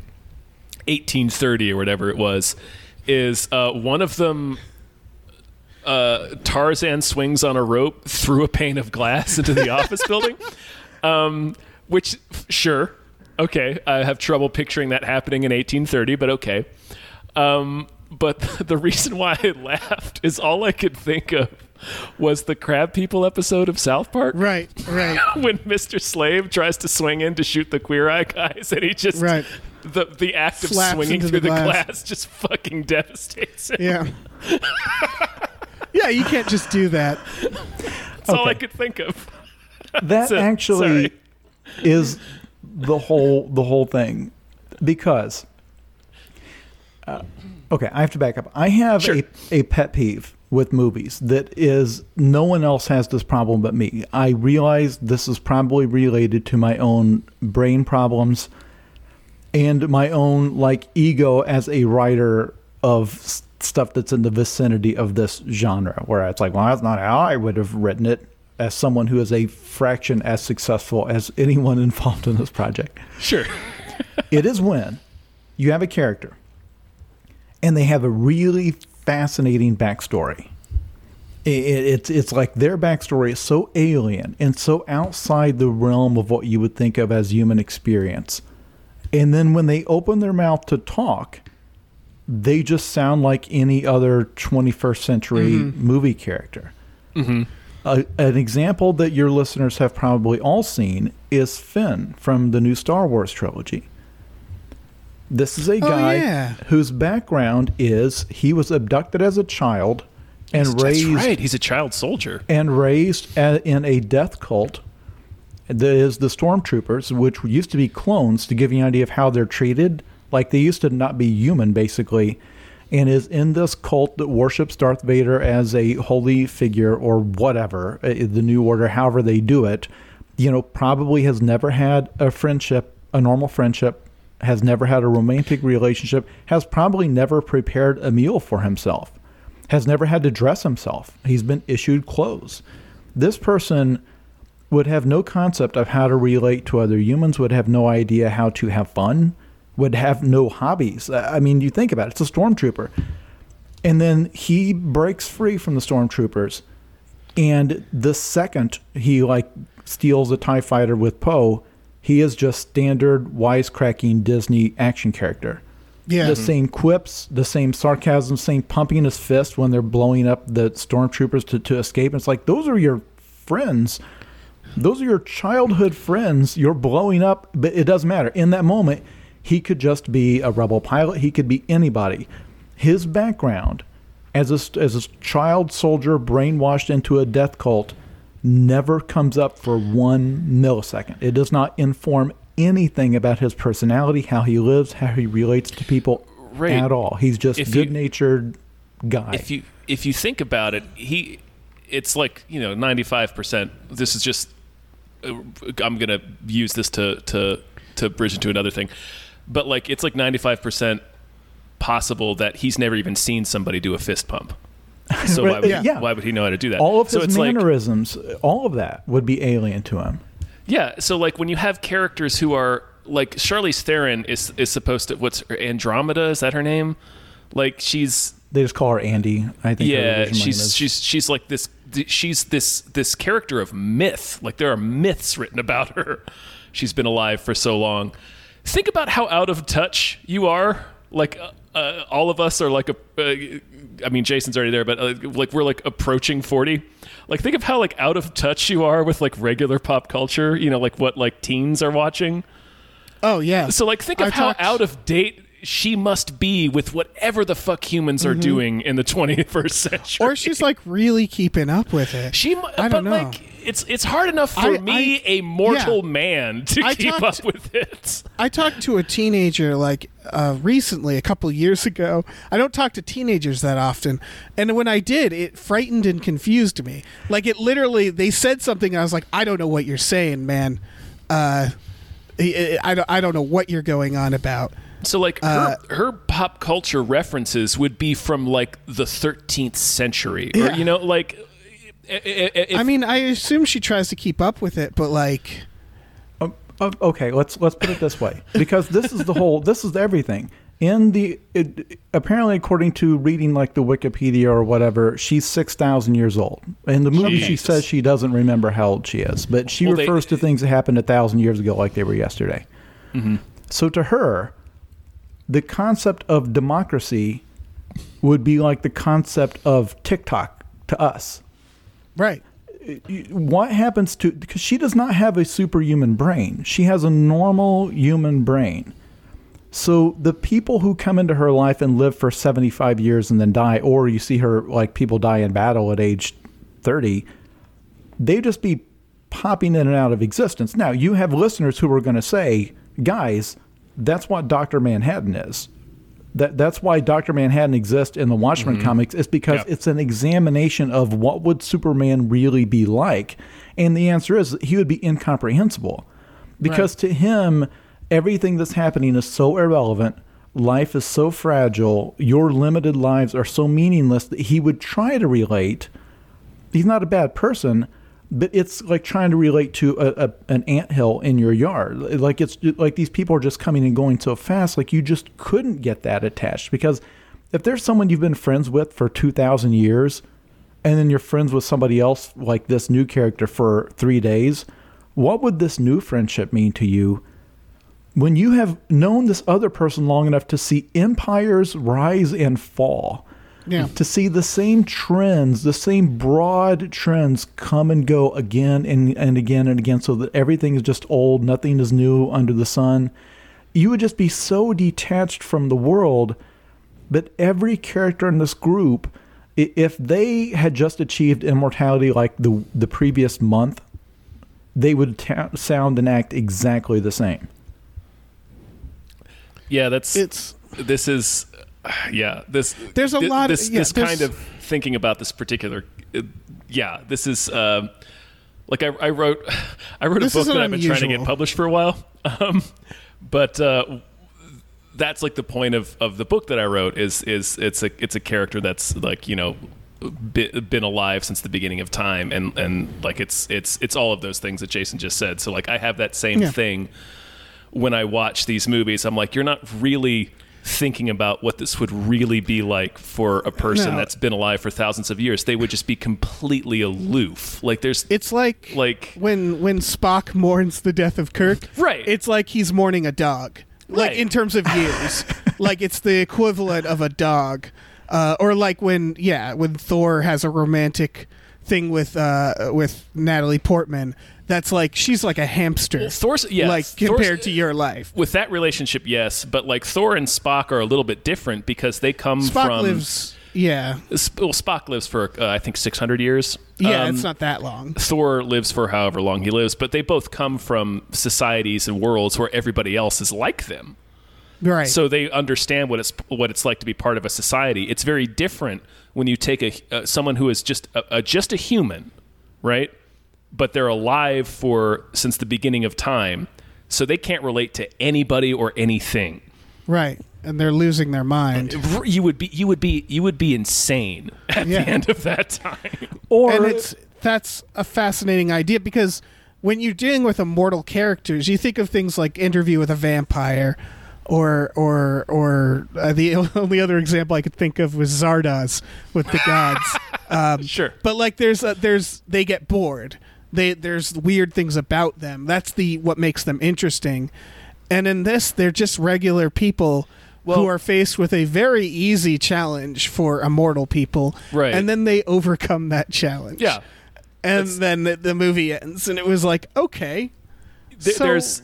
1830 or whatever it was is uh, one of them. Uh, Tarzan swings on a rope through a pane of glass into the office building, um, which sure, okay, I have trouble picturing that happening in 1830, but okay. Um, but the reason why I laughed is all I could think of was the Crab People episode of South Park. right right When Mr. Slave tries to swing in to shoot the queer eye guys, and he just Right. the the act of swinging through the the glass. glass. just fucking devastates him. yeah yeah you can't just do that That's all I could think of. that So- actually sorry. is the whole the whole thing because uh, okay i have to back up i have Sure. a, a pet peeve with movies that is no one else has this problem but me i realize this is probably related to my own brain problems and my own like ego as a writer of stuff that's in the vicinity of this genre where it's like well that's not how i would have written it as someone who is a fraction as successful as anyone involved in this project Sure. it is when you have a character and they have a really fascinating backstory. It, it, it's it's like their backstory is so alien and so outside the realm of what you would think of as human experience. And then when they open their mouth to talk, they just sound like any other 21st century mm-hmm. movie character. Mm-hmm. A, an example that your listeners have probably all seen is Finn from the new Star Wars trilogy. This is a guy yeah. whose background is he was abducted as a child and That's raised right. He's a child soldier. and raised a, in a death cult that is the stormtroopers, which used to be clones, to give you an idea of how they're treated. Like they used to not be human, basically, and is in this cult that worships Darth Vader as a holy figure or whatever, uh, the New Order, however they do it. You know, probably has never had a friendship, a normal friendship, has never had a romantic relationship, has probably never prepared a meal for himself has never had to dress himself. He's been issued clothes. This person would have no concept of how to relate to other humans, would have no idea how to have fun, would have no hobbies. I mean, you think about it, it's a stormtrooper. And then he breaks free from the stormtroopers. And the second he like steals a TIE fighter with Poe, he is just standard wisecracking Disney action character Yeah. the same quips, the same sarcasm, same pumping his fist when they're blowing up the stormtroopers to, to escape. It's like those are your friends. Those are your childhood friends. You're blowing up, but it doesn't matter. In that moment, he could just be a rebel pilot. He could be anybody. His background as a, as a child soldier brainwashed into a death cult never comes up for one millisecond. It does not inform anything about his personality, how he lives, how he relates to people Right. at all. He's just If good natured guy. if you if you think about it, he it's like you know ninety five percent. This is just uh, I'm gonna use this to to to bridge into another thing, but like it's like ninety five percent possible that he's never even seen somebody do a fist pump. So why would, Yeah. Yeah. why would he know how to do that? all of so his it's like mannerisms, all of that would be alien to him. yeah. So like when you have characters who are like Charlize Theron is is supposed to what's her, Andromeda is that her name? Like she's They just call her Andy. I think. yeah she's she's she's like this she's this this character of myth like there are myths written about her she's been alive for so long think about how out of touch you are like uh, uh, all of us are like a uh, i mean jason's already there but uh, like we're like approaching 40 like think of how like out of touch you are with like regular pop culture you know like what like teens are watching oh yeah. so like think of I how talked- out of date she must be with whatever the fuck humans are doing in the 21st century Mm-hmm. or she's like really keeping up with it. She, I don't know. like, it's it's hard enough for I- me, I- a mortal yeah. man, to I keep talked- up with it. I talked to a teenager like uh, recently, a couple years ago. I don't talk to teenagers that often, and when I did, it frightened and confused me. Like it literally, they said something, and I was like, I don't know what you're saying, man. Uh, I, I don't, I don't know what you're going on about. So, like, Uh, her, her pop culture references would be from like the 13th century, or Yeah. you know, like. If, I mean, I assume she tries to keep up with it, but like, Um, uh, okay, let's let's put it this way, because this is the whole, this is everything. In the it, apparently, according to reading like the Wikipedia or whatever, she's six thousand years old. In the movie, she says she doesn't remember how old she is, but she Well, they- refers to things that happened a thousand years ago like they were yesterday. So to her, the concept of democracy would be like the concept of TikTok to us right? what happens to because she does not have a superhuman brain. She has a normal human brain. So the people who come into her life and live for 75 years and then die or you see her like people die in battle at age 30 they just be popping in and out of existence. Now you have listeners who are going to say guys that's what dr manhattan is that that's why Doctor Manhattan exists in the Watchmen mm-hmm. comics is because Yep. it's an examination of what would Superman really be like, and the answer is he would be incomprehensible, because to him everything that's happening is so irrelevant. Life is so fragile. Your limited lives are so meaningless that he would try to relate. He's not a bad person, but it's like trying to relate to a, a an anthill in your yard. Like it's like these people are just coming and going so fast. Like you just couldn't get that attached because if there's someone you've been friends with for 2000 years and then you're friends with somebody else like this new character for 3 days, what would this new friendship mean to you? When you have known this other person long enough to see empires rise and fall, Yeah. to see the same trends, the same broad trends come and go again and, and again and again, so that everything is just old, nothing is new under the sun. You would just be so detached from the world that every character in this group, if they had just achieved immortality like the the previous month, they would ta- sound and act exactly the same. Yeah, that's It's this is yeah this There's a thi- lot of- this yeah, this kind of thinking about this particular uh, yeah this is um like I, I wrote I wrote a book that I've been trying to get published for a while. Um, but uh, that's like the point of, of the book that I wrote is is it's a it's a character that's like you know been alive since the beginning of time and and like it's it's it's all of those things that Jason just said. So like I have that same Yeah. thing when I watch these movies, I'm like, you're not really thinking about what this would really be like for a person No. that's been alive for thousands of years. They would just be completely aloof. Like there's it's like Like- when when Spock mourns the death of Kirk. Right. It's like he's mourning a dog. Like Right. in terms of years. like it's the equivalent of a dog. Uh, or like when yeah, when Thor has a romantic thing with uh with Natalie Portman. That's like she's like a hamster. Thor's yeah, like Thor's- compared to your life. with that relationship, yes, but like Thor and Spock are a little bit different because they come Spock from lives yeah. Well, Spock lives for uh, I think 600 years. Yeah, Um, it's not that long. Thor lives for however long he lives, but they both come from societies and worlds where everybody else is like them. Right. so they understand what it's what it's like to be part of a society. It's very different when you take a uh, someone who is just a, a just a human, right? But they're alive for since the beginning of time, so they can't relate to anybody or anything. right. And they're losing their mind. You would be you would be you would be insane at Yeah. the end of that time. Or and it's that's a fascinating idea because when you're dealing with immortal characters, you think of things like Interview with a Vampire, or or or uh, the only other example I could think of was Zardoz with the gods. Um, Sure. but like there's a, there's they get bored. They there's weird things about them. That's the what makes them interesting. And in this, they're just regular people who are faced with a very easy challenge for immortal people. Right. And then they overcome that challenge. Yeah. And then the, the movie ends, and it was like, okay. Th- So- There's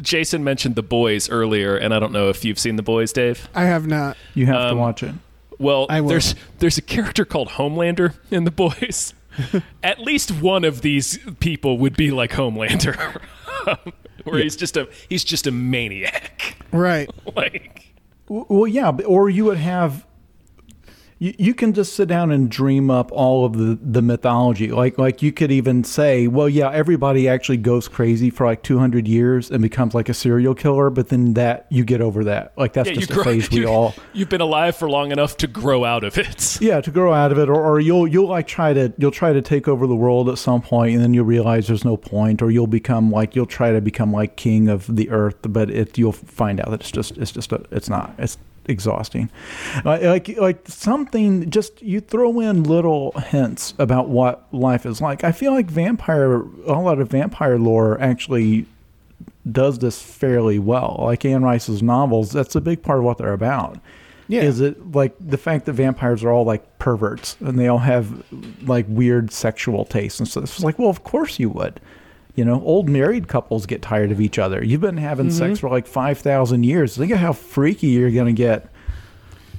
Jason mentioned the boys earlier, and I don't know if you've seen the boys, Dave. I have not. you have to um, watch it. Well, I there's there's a character called Homelander in the boys. At least one of these people would be like Homelander, where he's just a he's just a maniac. Right. Like Well, yeah, or you would have. You, you can just sit down and dream up all of the, the mythology. Like like you could even say, well, yeah, everybody actually goes crazy for like 200 years and becomes like a serial killer, but then that you get over that. Like that's yeah, just a phase we you, all. You've been alive for long enough to grow out of it. Yeah, to grow out of it, or, or you'll you'll like try to you'll try to take over the world at some point, and then you'll realize there's no point, or you'll become like you'll try to become like king of the earth, but it you'll find out that it's just it's just a, it's not it's exhausting. Like like like something just you throw in little hints about what life is like. I feel like vampire a lot of vampire lore actually does this fairly well. Like Anne Rice's novels, that's a big part of what they're about. Yeah. Is it like the fact that vampires are all like perverts and they all have like weird sexual tastes and stuff? It's like, well, of course you would. You know, old married couples get tired of each other. You've been having Mm-hmm. sex for like 5,000 years. Think of how freaky you're going to get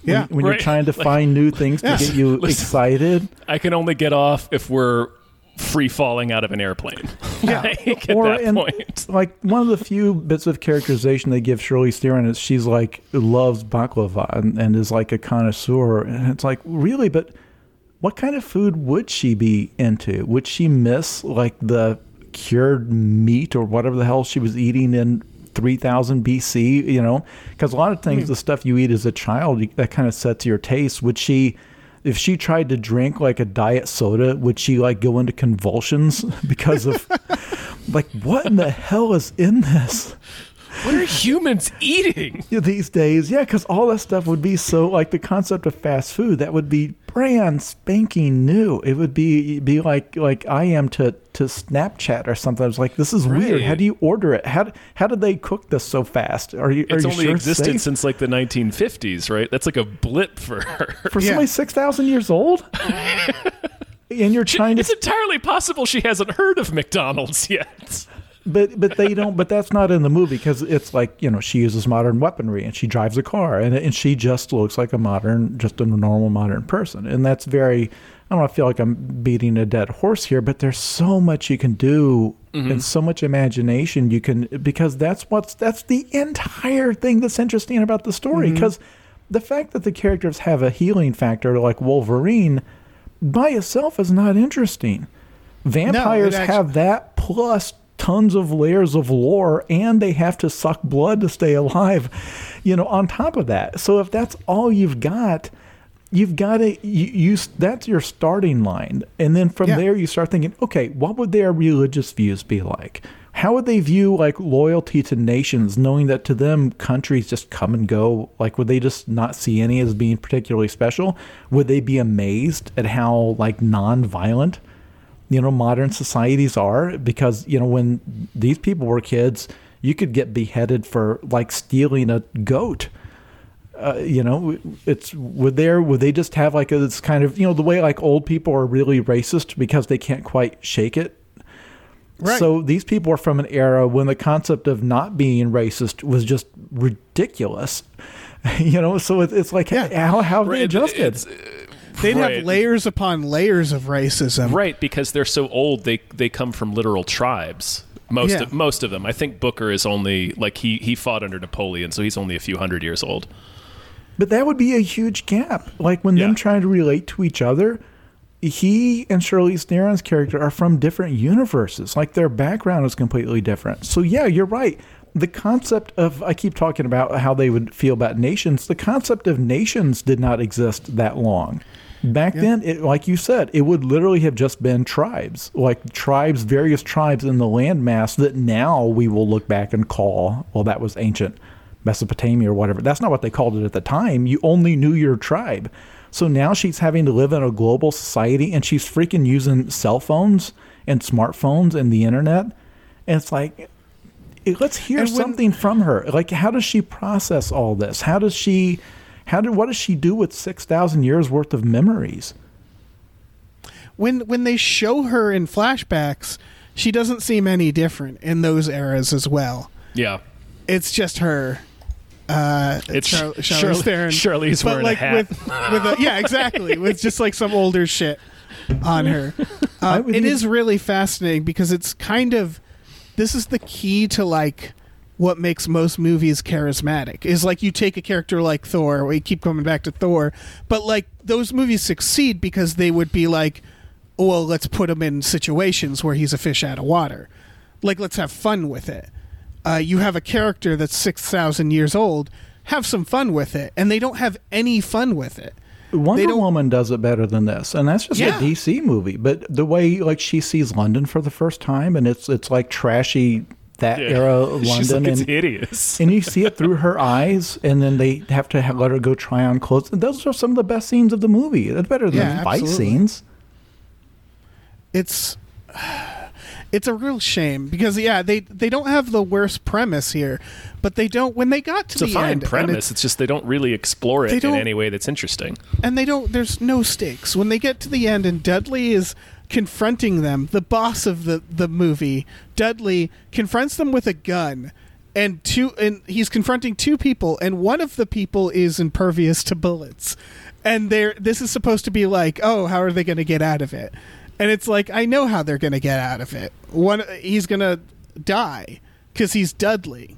when, Yeah. when you're trying to find new things to get you Listen. excited. I can only get off if we're free falling out of an airplane. Yeah. like, at or that in, point. like one of the few bits of characterization they give Shirley Theron is she's like loves baklava and, and is like a connoisseur, and it's like really, but what kind of food would she be into? Would she miss like the cured meat or whatever the hell she was eating in 3000 BC? You know, because a lot of things, hmm. the stuff you eat as a child, that kind of sets your taste. Would she? If she tried to drink like a diet soda, would she like go into convulsions because of like what in the hell is in this What are humans eating? These days, yeah, because all that stuff would be so like the concept of fast food that would be brand spanking new. It would be be like like I am to to Snapchat or something. I was like, this is weird. How do you order it? How how did they cook this so fast? Are you are It's you only sure existed safe? since like the 1950s, right? That's like a blip for her. for Yeah. somebody six thousand years old? and you're trying to It's entirely possible she hasn't heard of McDonald's yet. But but they don't but that's not in the movie because it's like you know she uses modern weaponry and she drives a car and, and she just looks like a modern just a normal modern person. And that's very i don't feel like i'm beating a dead horse here but there's so much you can do mm-hmm. and so much imagination you can because that's what's that's the entire thing that's interesting about the story. Mm-hmm. Because the fact that the characters have a healing factor like wolverine by itself is not interesting. Vampires actu- have that plus tons of layers of lore and they have to suck blood to stay alive you know on top of that. So if that's all you've got you've got to you, you that's your starting line. And then from Yeah. there you start thinking okay what would their religious views be like? How would they view like loyalty to nations knowing that to them countries just come and go? Like would they just not see any as being particularly special? Would they be amazed at how like non-violent you know modern societies are because you know when these people were kids you could get beheaded for like stealing a goat. Uh, you know it's would there would they just have like a, this kind of you know the way like old people are really racist because they can't quite shake it? Right. so these people are from an era when the concept of not being racist was just ridiculous. You know so it, it's like Yeah. how, how have they Right, adjusted? it's- They'd Right. have layers upon layers of racism. Right, because they're so old, they they come from literal tribes. Most Yeah. of most of them. I think Booker is only like he he fought under Napoleon, so he's only a few hundred years old. But that would be a huge gap. Like when Yeah. them trying to relate to each other, he and Charlize Theron's character are from different universes. Like their background is completely different. So yeah, you're right. The concept of I keep talking about how they would feel about nations. The concept of nations did not exist that long. Back then, it, like you said, it would literally have just been tribes, like tribes, various tribes in the landmass that now we will look back and call, well, that was ancient Mesopotamia or whatever. That's not what they called it at the time. You only knew your tribe. So now she's having to live in a global society and she's freaking using cell phones and smartphones and the internet. And it's like, let's hear when- something from her. Like, how does she process all this? How does she, how did, what does she do with 6,000 years worth of memories? when when they show her in flashbacks, she doesn't seem any different in those eras as well. Yeah. It's just her. Uh, It's Char- Shirley- Charlize Theron. Shirley's but wearing a like hat. with with a, yeah, exactly, with just like some older shit on her. I Um, it even- is really fascinating because it's kind of this is the key to like what makes most movies charismatic is like you take a character like Thor. We keep coming back to Thor, but like those movies succeed because they would be like, well, let's put him in situations where he's a fish out of water. Like let's have fun with it. Uh, you have a character that's six thousand years old. Have some fun with it, and they don't have any fun with it. Wonder Woman does it better than this, and that's just Yeah. a DC movie. But the way like she sees London for the first time, and it's it's like trashy that era of She's London, like, it's and, hideous. and you see it through her eyes, and then they have to have, let her go try on clothes. And those are some of the best scenes of the movie. That's better than Yeah, fight absolutely. scenes. it's it's a real shame because yeah they they don't have the worst premise here but they don't when they got to It's a the fine end and premise. It's just they don't really explore it in any way that's interesting. and they don't there's no stakes when they get to the end and dudley is confronting them the boss of the the movie dudley confronts them with a gun and two and he's confronting two people and one of the people is impervious to bullets. And they're this is supposed to be like oh how are they going to get out of it? And it's like i know how they're going to get out of it. One he's going to die because he's dudley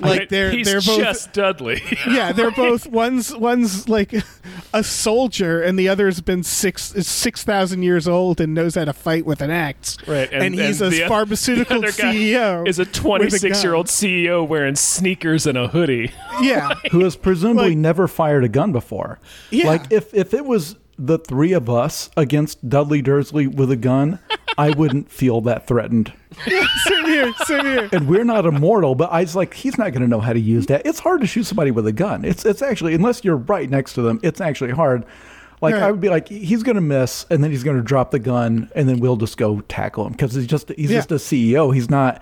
like they're He's they're both just Dudley. yeah, they're both one's one's like a soldier and the other's been six is six thousand years old and knows how to fight with an axe. Right, and, he's the a oth- pharmaceutical the other CEO. Is a 26 year old. CEO wearing sneakers and a hoodie. Yeah, who has presumably Like- never fired a gun before. Yeah. Like if if it was the three of us against Dudley Dursley with a gun, I wouldn't feel that threatened. Yeah, same here, same here. And we're not immortal, but I was like, he's not going to know how to use that. It's hard to shoot somebody with a gun. It's it's actually unless you're right next to them, it's actually hard. Like Right. I would be like, he's going to miss, and then he's going to drop the gun, and then we'll just go tackle him because he's just he's Yeah. just a CEO. He's not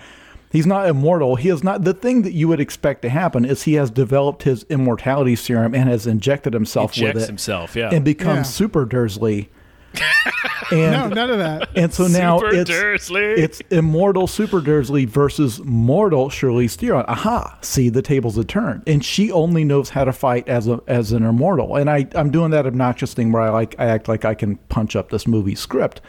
he's not immortal. He is not the thing that you would expect to happen is he has developed his immortality serum and has injected himself with Injects it himself, yeah. and becomes Yeah. super Dursley. and No, none of that. and so now Super it's Dursley. it's immortal Super Dursley versus mortal Shirley Theron. Aha! See the tables have turned, and she only knows how to fight as a as an immortal. And I I'm doing that obnoxious thing where I like I act like I can punch up this movie script.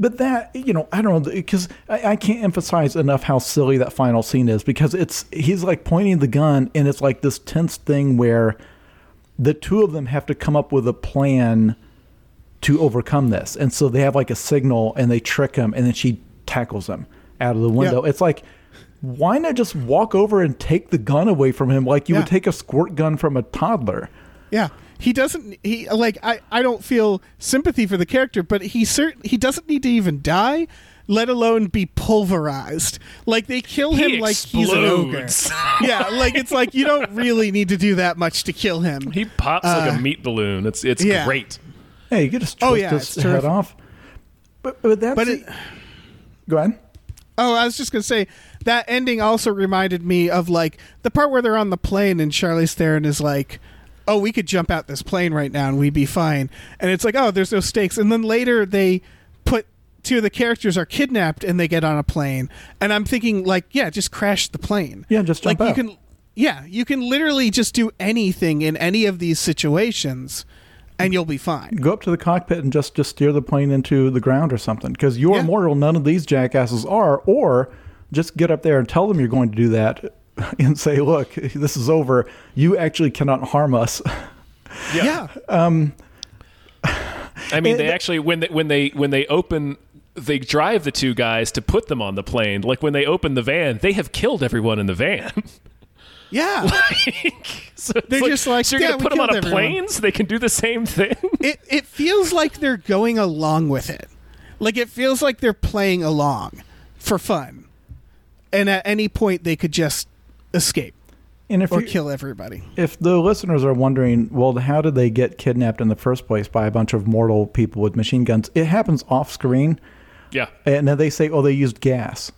But that you know I don't know because I, I can't emphasize enough how silly that final scene is because it's he's like pointing the gun and it's like this tense thing where the two of them have to come up with a plan to overcome this. And so they have like a signal and they trick him and then she tackles him out of the window. It's like, why not just walk over and take the gun away from him like you Yeah. would take a squirt gun from a toddler? Yeah. He doesn't he like I I don't feel sympathy for the character, but he cert he doesn't need to even die, let alone be pulverized. Like they kill He him like he's an ogre. explodes. yeah, like it's like you don't really need to do that much to kill him. he pops like a meat balloon. It's it's Uh, yeah. great. Hey, you could just Oh, twist yeah, his head terrific. off. But, but that's But it, go ahead. Oh, I was just gonna say that ending also reminded me of like the part where they're on the plane and Charlize Theron is like, "Oh, we could jump out this plane right now and we'd be fine." And it's like, "Oh, there's no stakes." And then later they put two of the characters are kidnapped and they get on a plane, and I'm thinking like, yeah, just crash the plane. Yeah, just jump like out. you can, yeah, you can literally just do anything in any of these situations, and you'll be fine. Go up to the cockpit and just just steer the plane into the ground or something because you're Yeah. immortal. None of these jackasses are. Or just get up there and tell them you're going to do that and say, "Look, this is over. You actually cannot harm us." Yeah, um, I mean, And- they eh, actually when they when they when they open. They drive the two guys to put them on the plane. Like when they open the van, they have killed everyone in the van. yeah. so it's They're just like, so you're "Yeah, gonna put them on a killed everyone." plane so they can do the same thing. it it feels like they're going along with it. Like it feels like they're playing along for fun. And at any point they could just escape And if or you, kill everybody. if the listeners are wondering, well, how did they get kidnapped in the first place by a bunch of mortal people with machine guns? It happens off screen, yeah, and then they say, "Oh, they used gas."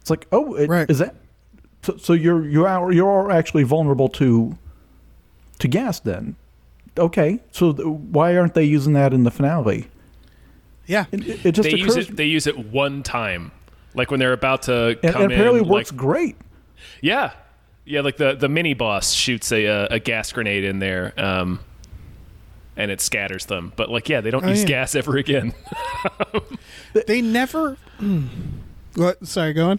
It's like, oh, it, Right. is that? So, so you're you are you're actually vulnerable to to gas then? Okay, so th- why aren't they using that in the finale? Yeah. It, it just they occurs, use it. They use it one time, like when they're about to and, come and apparently in. it works like, great. Yeah, yeah. Like the the mini boss shoots a uh, a gas grenade in there, um, and it scatters them. But like, yeah, they don't Oh, use yeah. gas ever again. They never. What sorry, go on.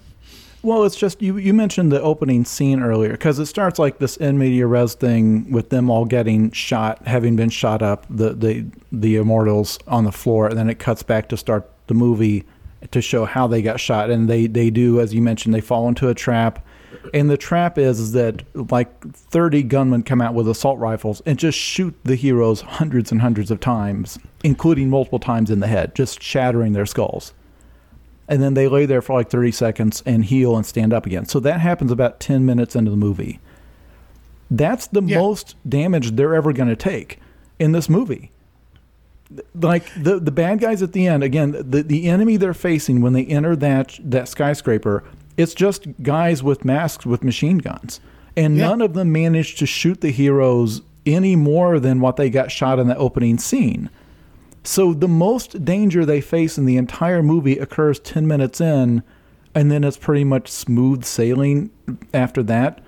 Well, it's just you. You mentioned the opening scene earlier because it starts like this in media res thing with them all getting shot, having been shot up, the the the immortals on the floor, and then it cuts back to start the movie to show how they got shot, and they they do as you mentioned, they fall into a trap, and the trap is, is that like thirty gunmen come out with assault rifles and just shoot the heroes hundreds and hundreds of times, including multiple times in the head, just shattering their skulls and then they lay there for like 30 seconds and heal and stand up again. So that happens about 10 minutes into the movie. That's the Yeah. most damage they're ever going to take in this movie. Like the the bad guys at the end, again, the, the enemy they're facing when they enter that that skyscraper, it's just guys with masks with machine guns. And Yeah. none of them managed to shoot the heroes any more than what they got shot in the opening scene. So the most danger they face in the entire movie occurs 10 minutes in, and then it's pretty much smooth sailing after that.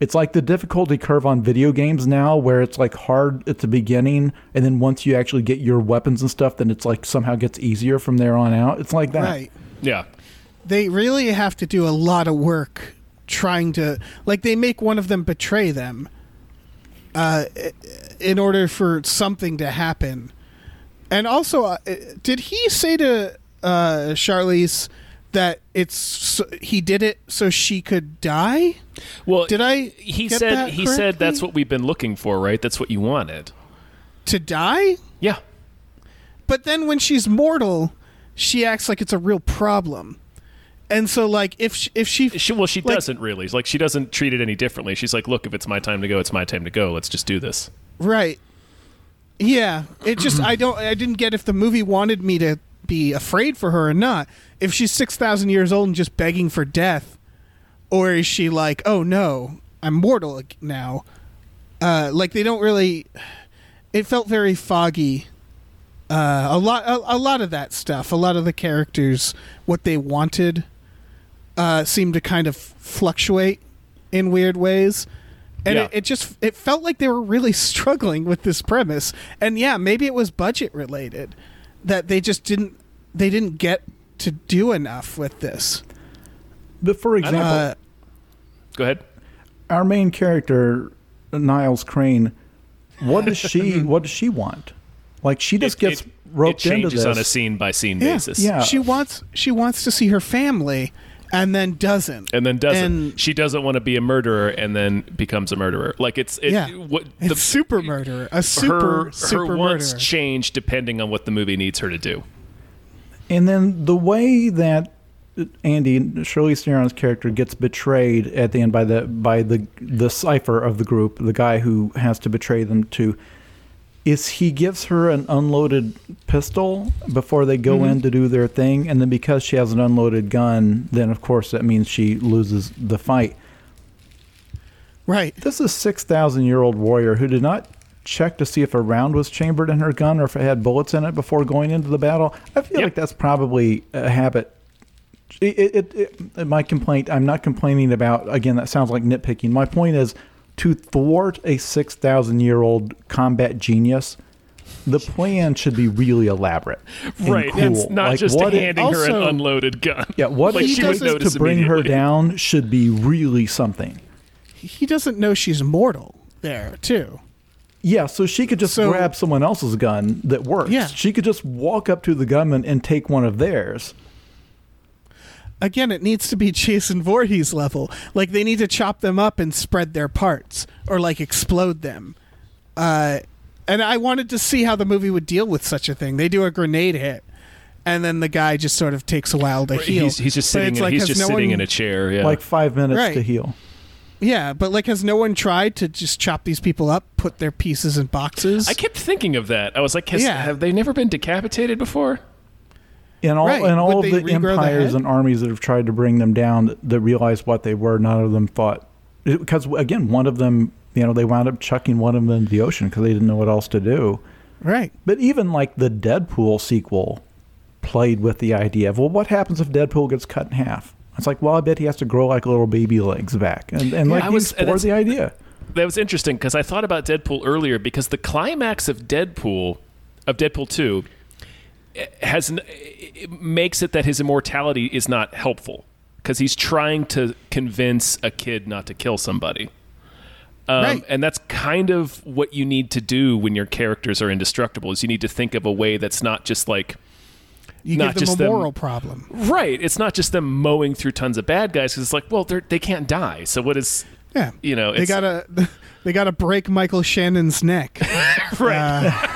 It's like the difficulty curve on video games now, where it's like hard at the beginning, and then once you actually get your weapons and stuff, then it's like somehow gets easier from there on out. It's like that. Right. yeah, They really have to do a lot of work trying to like they make one of them betray them uh in order for something to happen. And also uh, did he say to uh Charlize that it's so, he did it so she could die? Well, Did I He said he said that's what we've been looking for, right? That's what you wanted. To die? Yeah, but then when she's mortal, she acts like it's a real problem. And so, like, if she, if she, She, well, she like- doesn't really. Like, she doesn't treat it any differently. She's like, look, if it's my time to go, it's my time to go. Let's just do this. Right. Yeah. It just I don't I didn't get if the movie wanted me to be afraid for her or not. If she's six thousand years old and just begging for death, or is she like, oh no, I'm mortal now? Uh, like they don't really. It felt very foggy. Uh, a lot, a, a lot of that stuff. A lot of the characters, what they wanted, uh, seemed to kind of fluctuate in weird ways and Yeah. it, it just it felt like they were really struggling with this premise and yeah maybe it was budget related that they just didn't they didn't get to do enough with this But for example, uh, Go ahead. our main character, Niles Crane, what does she what does she want? Like she just It- gets it, roped it into changes this. on a scene by scene yeah, basis. Yeah. she wants she wants to see her family and then doesn't And then doesn't. And- she doesn't want to be a murderer and then becomes a murderer. Like it's it, yeah what it's super murderer a super her super her wants murderer change depending on what the movie needs her to do. And then the way that Andy Shirley Theron's character gets betrayed at the end by the by the the cipher of the group, the guy who has to betray them to, is he gives her an unloaded pistol before they go mm-hmm. in to do their thing, and then because she has an unloaded gun, then of course that means she loses the fight. right This is a six thousand year old warrior who did not check to see if a round was chambered in her gun or if it had bullets in it before going into the battle. I feel Yep. like that's probably a habit. It, it, it, it- my complaint. I'm not complaining about. Again, that sounds like nitpicking. My point is to thwart a six thousand year old combat genius. The plan should be really elaborate, and Right. Cool. It's not Like, just what it- handing her an unloaded gun. yeah, what like it she would to bring her down should be really something. he doesn't know she's mortal there too Yeah, so she could just So- grab someone else's gun that works. Yeah. She could just walk up to the gunman and take one of theirs. Again, it needs to be Jason Voorhees level. Like they need to chop them up and spread their parts, or like explode them. Uh, and I wanted to see how the movie would deal with such a thing. They do a grenade hit, and then the guy just sort of takes a while to heal. He's, he's just But sitting. it's like, he's has just no sitting one- in a chair. Yeah. Like five minutes Right. to heal. Yeah, but like, has no one tried to just chop these people up, put their pieces in boxes? I kept thinking of that. I was like, has, Yeah. have they never been decapitated before? In all Right. in all of the regrow the empires and armies that have tried to bring them down that, that realized what they were, none of them thought because again, one of them, you know, they wound up chucking one of them into the ocean because they didn't know what else to do. right. But even like the Deadpool sequel played with the idea of, well, what happens if Deadpool gets cut in half? It's like, well, I bet he has to grow like little baby legs back, and and like I was- explored that's- the idea. That was interesting because I thought about Deadpool earlier because the climax of Deadpool, of Deadpool two, eh, has it makes it that his immortality is not helpful because he's trying to convince a kid not to kill somebody. Um, Right. And that's kind of what you need to do when your characters are indestructible. Is you need to think of a way that's not just like You Not give them just a them- moral problem. right. It's not just them mowing through tons of bad guys because it's like, well, they're, they can't die. So what is Yeah, you know? they gotta they gotta break Michael Shannon's neck. right.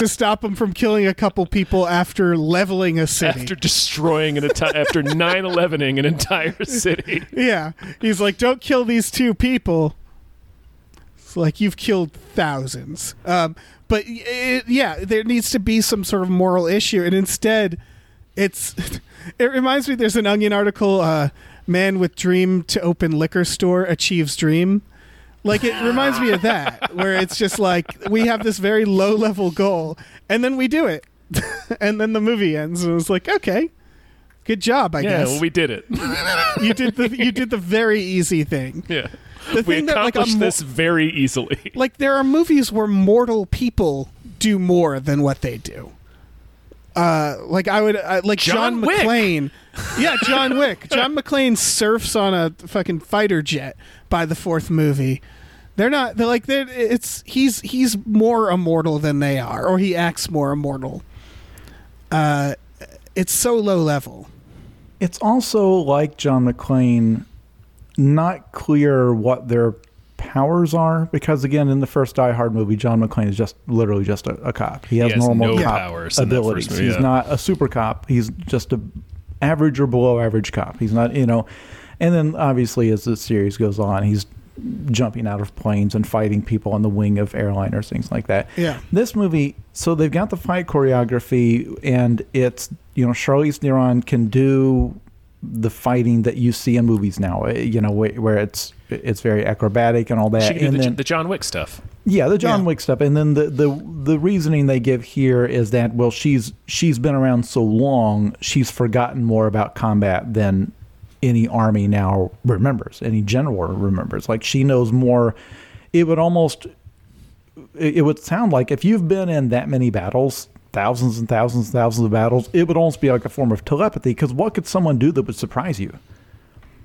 To stop him from killing a couple people after leveling a city. after destroying an entire after 9-11ing an entire city yeah, he's like, "Don't kill these two people." It's like you've killed thousands. Um, but it, yeah, there needs to be some sort of moral issue, and instead, it's. It reminds me. There's an Onion article. Uh, Man with dream to open liquor store achieves dream. Like it reminds me of that, where it's just like we have this very low level goal, and then we do it, and then the movie ends, and it's like, okay, good job, I yeah guess well, we did it you did the you did the very easy thing. yeah The we thing that like accomplished mo- this very easily like there are movies where mortal people do more than what they do. Uh, like I would uh, like John John, McClane. Yeah, John Wick. John McClane surfs on a fucking fighter jet by the fourth movie. They're not. They're like they're, it's he's he's more immortal than they are, or he acts more immortal. Uh, it's so low level. It's also like John McClane, not clear what their powers are because again in the first Die Hard movie, John McClane is just literally just a, a cop. He has, has normal no cop powers abilities. first movie, He's not a super cop. He's just a average or below average cop. He's not you know. And then obviously as the series goes on, he's jumping out of planes and fighting people on the wing of airliners, things like that. Yeah. This movie, so they've got the fight choreography, and it's you know Charlize Theron can do the fighting that you see in movies now. eh, You know where, where it's it's very acrobatic and all that. She can do and the, then, the John Wick stuff. yeah, the John Yeah. Wick stuff, and then the, the the reasoning they give here is that well, she's she's been around so long, she's forgotten more about combat than any army now remembers, any general remembers. Like she knows more. It would almost it it would sound like if you've been in that many battles, thousands and thousands and thousands of battles, it would almost be like a form of telepathy. Because what could someone do that would surprise you?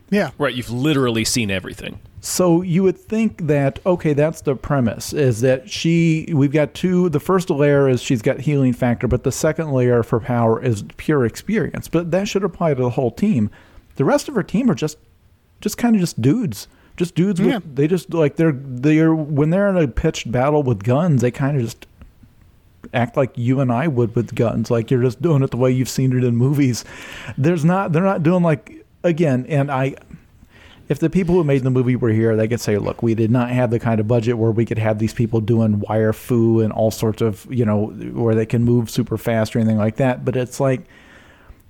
Yeah. Right, you've literally seen everything. So you would think that okay, that's the premise is that she we've got two the first layer is she's got healing factor, but the second layer for power is pure experience. But that should apply to the whole team. The rest of her team are just just kind of just dudes. Just dudes with they just like they're they're when they're in a pitched battle with guns, they kind of just act like you and I would with guns. Like you're just doing it the way you've seen it in movies. There's not they're not doing like again, and I if the people who made the movie were here, they could say, look, we did not have the kind of budget where we could have these people doing wire fu and all sorts of, you know, where they can move super fast or anything like that. But it's like,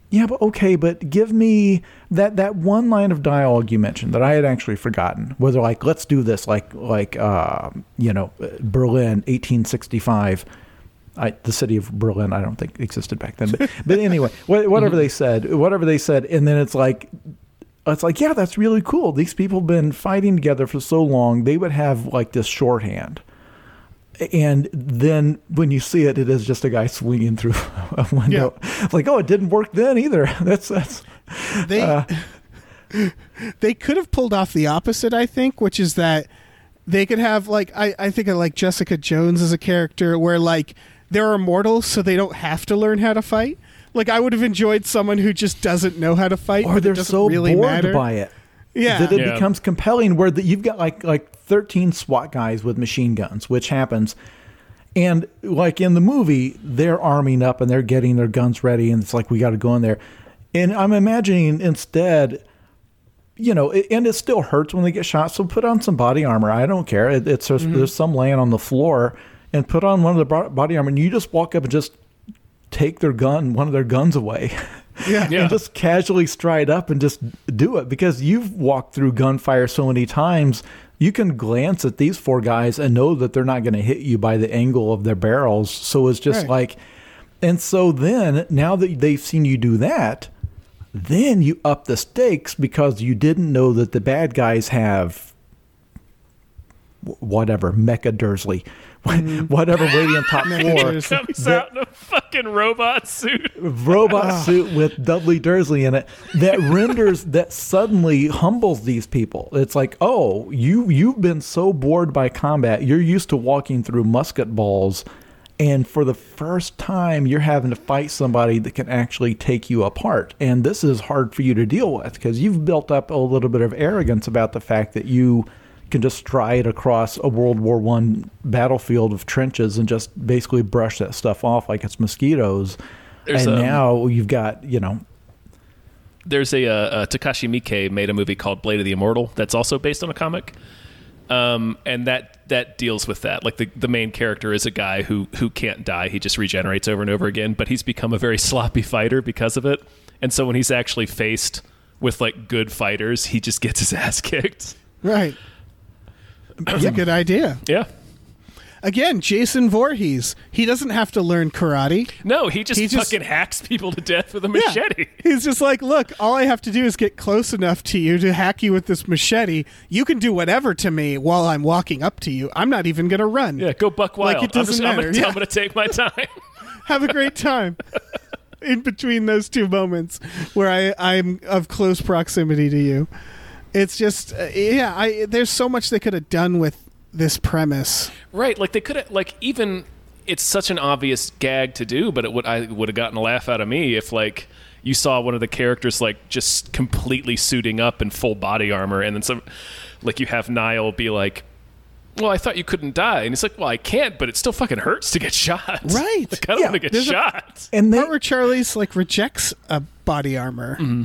yeah, but okay, but give me that that one line of dialogue you mentioned that I had actually forgotten. Whether like, let's do this, like like uh, you know, Berlin, 1865. I, the city of Berlin, I don't think existed back then, but, but anyway, wha- whatever they said, whatever they said, and then it's like, it's like, yeah, that's really cool. These people have been fighting together for so long. They would have like this shorthand. And then when you see it, it is just a guy swinging through a window. It's like, oh, it didn't work then either. That's that's They Uh. they could have pulled off the opposite, I think, which is that they could have like I, I think of like Jessica Jones as a character where like they're immortal so they don't have to learn how to fight. Like I would have enjoyed someone who just doesn't know how to fight, or they're so really bored matter. by it. Yeah. that it Yeah. becomes compelling where the, you've got like like 13 SWAT guys with machine guns, which happens. And like in the movie, they're arming up and they're getting their guns ready, and it's like we got to go in there. And I'm imagining instead, you know, it, and it still hurts when they get shot. So put on some body armor. I don't care. It, it's just, mm-hmm. there's some laying on the floor, and put on one of the body armor, and you just walk up and just take their gun, one of their guns away. Yeah. Yeah. and just casually stride up and just do it because you've walked through gunfire so many times. You can glance at these four guys and know that they're not going to hit you by the angle of their barrels. So it's just Right. like, and so then now that they've seen you do that, then you up the stakes because you didn't know that the bad guys have whatever Mecha Dursley, Mm. whatever waiting on top floor Comes that- out in a fucking robot suit. robot ah. suit with Dudley Dursley in it that renders that suddenly humbles these people. It's like, oh, you you've been so bored by combat, you're used to walking through musket balls, and for the first time, you're having to fight somebody that can actually take you apart. And this is hard for you to deal with because you've built up a little bit of arrogance about the fact that you can just stride across a World War One battlefield of trenches and just basically brush that stuff off like it's mosquitoes. There's, and um, now you've got you know There's a, uh, uh, Takashi Miike made a movie called Blade of the Immortal that's also based on a comic, um, and that that deals with that. Like the the main character is a guy who who can't die; he just regenerates over and over again. But he's become a very sloppy fighter because of it, and so when he's actually faced with like good fighters, he just gets his ass kicked. Right. That's a good idea. Yeah. Again, Jason Voorhees. He doesn't have to learn karate. No, he just He just- fucking hacks people to death with a Yeah. machete. He's just like, look, all I have to do is get close enough to you to hack you with this machete. You can do whatever to me while I'm walking up to you. I'm not even going to run. Yeah, go buck wild. Like, it I'm, just, doesn't I'm, gonna, matter. Yeah. I'm gonna take my time. Have a great time. In between those two moments where I, I'm of close proximity to you, it's just uh, yeah. I there's so much they could have done with this premise. Right, like they could have, like even it's such an obvious gag to do, but it would I would have gotten a laugh out of me if like you saw one of the characters like just completely suiting up in full body armor, and then some like you have Nile be like well, I thought you couldn't die. And he's like, well, I can't, but it still fucking hurts to get shot. Right. Like, I don't Yeah. want to get There's a- shot. And they part where Charlie's like rejects a body armor, Mm-hmm.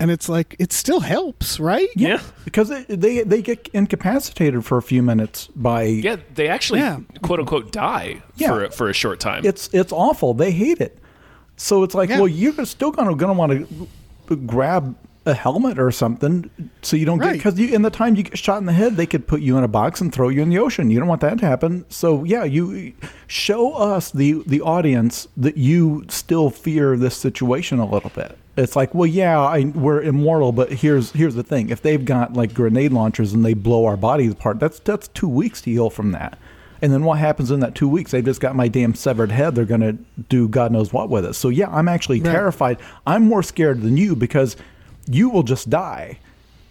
And it's like it still helps, right? yeah. because they, they they get incapacitated for a few minutes by Yeah, they actually Yeah. quote unquote die Yeah. for a, for a short time. it's it's awful. They hate it. So it's like, Yeah. well, you're still gonna gonna want to grab a helmet or something so you don't get Right. because you in the time you get shot in the head, they could put you in a box and throw you in the ocean. You don't want that to happen. So yeah, you show us the the audience that you still fear this situation a little bit. It's like, well, yeah, I, we're immortal, but here's here's the thing: if they've got like grenade launchers and they blow our bodies apart, that's that's two weeks to heal from that. And then what happens in that two weeks? They've just got my damn severed head. They're going to do God knows what with it. So, yeah, I'm actually terrified. I'm more scared than you because you will just die.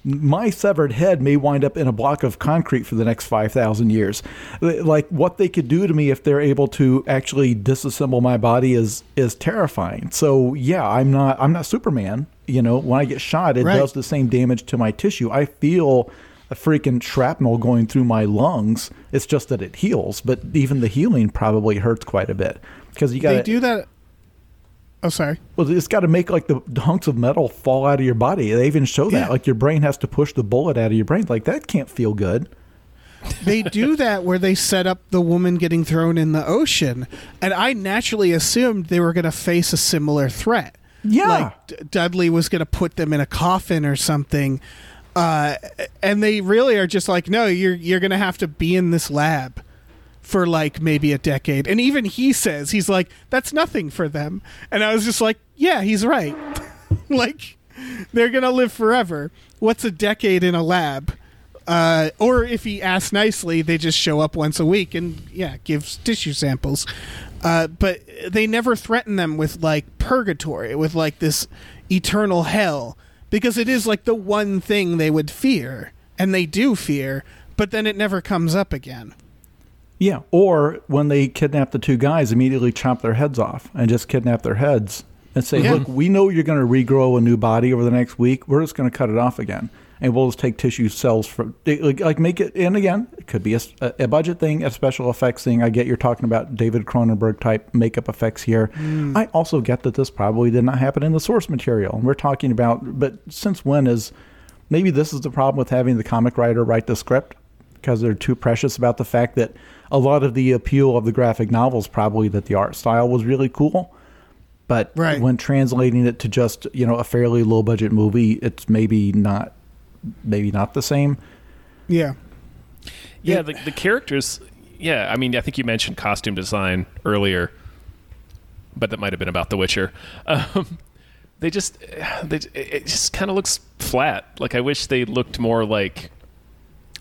My severed head may wind up in a block of concrete for the next 5,000 years. Like what they could do to me if they're able to actually disassemble my body is is terrifying. So, yeah, I'm not I'm not Superman. You know, when I get shot, it Right. does the same damage to my tissue. I feel a freaking shrapnel going through my lungs. It's just that it heals, but even the healing probably hurts quite a bit because you got They do that. Oh, sorry. Well, it's got to make like the hunks of metal fall out of your body. They even show that Yeah. like your brain has to push the bullet out of your brain. Like that can't feel good. They do that where they set up the woman getting thrown in the ocean, and I naturally assumed they were going to face a similar threat. Yeah. like D- Dudley was going to put them in a coffin or something, uh, and they really are just like, no, you're you're going to have to be in this lab for like maybe a decade. And even he says he's like, that's nothing for them. And I was just like, yeah, he's right. like they're gonna live forever. What's a decade in a lab? Uh, or if he asks nicely, they just show up once a week and yeah, gives tissue samples. Uh, but they never threaten them with like purgatory, with like this eternal hell, because it is like the one thing they would fear, and they do fear, but then it never comes up again. Yeah. Or when they kidnap the two guys, immediately chop their heads off and just kidnap their heads and say, Yeah. look, we know you're going to regrow a new body over the next week. We're just going to cut it off again. And we'll just take tissue cells for like, like make it. And again, it could be a budget thing, a special effects thing. I get you're talking about David Cronenberg type makeup effects here. Mm. I also get that this probably did not happen in the source material. We're talking about, but since when is maybe this is the problem with having the comic writer write the script because they're too precious about the fact that a lot of the appeal of the graphic novels probably that the art style was really cool but Right. when translating it to just you know a fairly low budget movie it's maybe not maybe not the same Yeah. Yeah, the, the characters. Yeah, I mean, I think you mentioned costume design earlier, but that might have been about The Witcher. Um, they just, they, it just kind of looks flat. Like I wish they looked more like.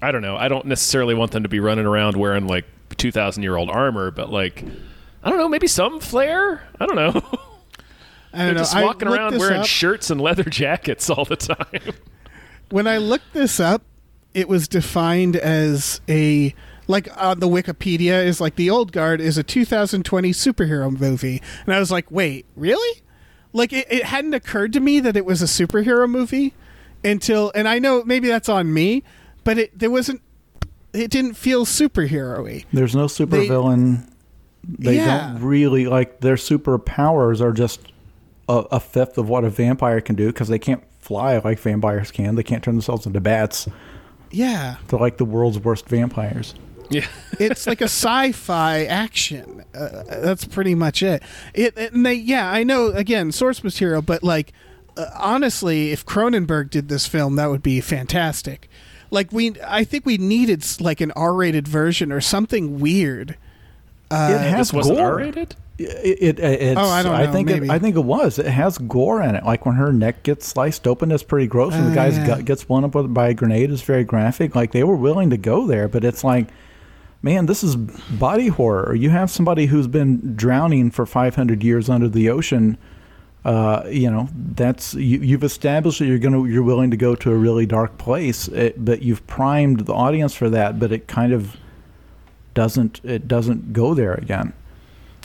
I don't know. I don't necessarily want them to be running around wearing like two thousand year old armor, but like, I don't know, maybe some flair. I don't know. I They're know. just walking around wearing up. shirts and leather jackets all the time. when I looked this up, it was defined as a like on the Wikipedia is like the Old Guard is a 2020 superhero movie, and I was like, wait, really? Like it, it hadn't occurred to me that it was a superhero movie until, and I know maybe that's on me, but it there wasn't. It didn't feel superhero-y. there's no supervillain they Yeah. don't really like their superpowers are just a, a fifth of what a vampire can do because they can't fly like vampires can they can't turn themselves into bats Yeah, they're like the world's worst vampires yeah. it's like a sci-fi action. Uh, that's pretty much it. It and they, yeah, I know. Again, source material, but like uh, honestly, if Cronenberg did this film, that would be fantastic. Like we, I think we needed like an R-rated version or something weird. Uh, it has wasn't gore. R rated. It, it, it's, Oh, I don't know, think maybe. it, I think it was. It has gore in it. Like when her neck gets sliced open, it's pretty gross. When the Oh, guy's yeah. gut gets blown up by a grenade, it's very graphic. Like they were willing to go there, but it's like, man, this is body horror. You have somebody who's been drowning for 500 years under the ocean. Uh, you know, that's you, you've established that you're gonna you're willing to go to a really dark place, it, but you've primed the audience for that. But it kind of doesn't it doesn't go there again.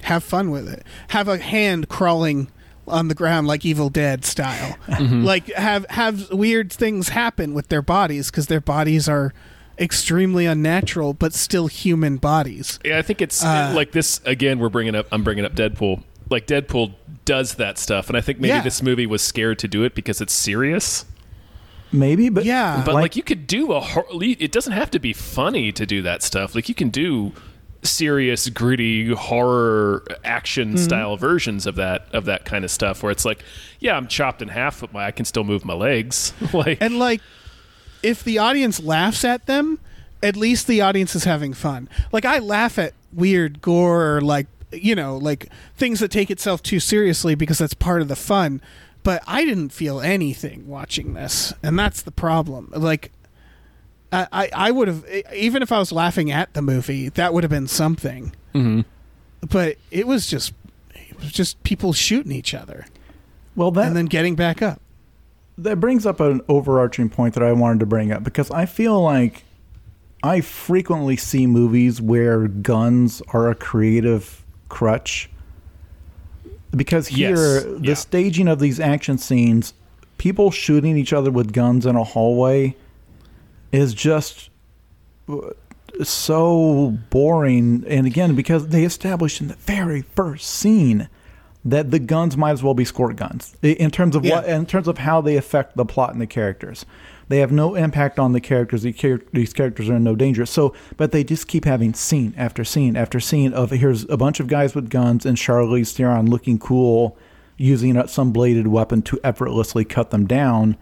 Have fun with it. Have a hand crawling on the ground like Evil Dead style. Like have have weird things happen with their bodies because their bodies are extremely unnatural but still human bodies. Yeah, I think it's Uh, like this again. We're bringing up. I'm bringing up Deadpool. Like Deadpool does that stuff, and I think maybe Yeah. this movie was scared to do it because it's serious. Maybe, but Yeah. But like, you could do a. hor- It doesn't have to be funny to do that stuff. Like you can do serious, gritty horror action Mm-hmm. style versions of that of that kind of stuff, where it's like, yeah, I'm chopped in half, but my, I can still move my legs. like, And like if the audience laughs at them, at least the audience is having fun. Like I laugh at weird gore or like you know, like things that take itself too seriously because that's part of the fun. But I didn't feel anything watching this, and that's the problem. Like I, I, I would have even if I was laughing at the movie, that would have been something. mm-hmm. But it was just it was just people shooting each other well, that and then getting back up. that brings up an overarching point that I wanted to bring up because I feel like I frequently see movies where guns are a creative crutch. Because Yes, here, the yeah. staging of these action scenes, people shooting each other with guns in a hallway is just uh, so boring. And again, because they established in the very first scene that the guns might as well be squirt guns in terms of what in terms of how they affect the plot and the characters. They have no impact on the characters. These characters are in no danger. So, but they just keep having scene after scene after scene of here's a bunch of guys with guns and Charlize Theron looking cool, using some bladed weapon to effortlessly cut them down.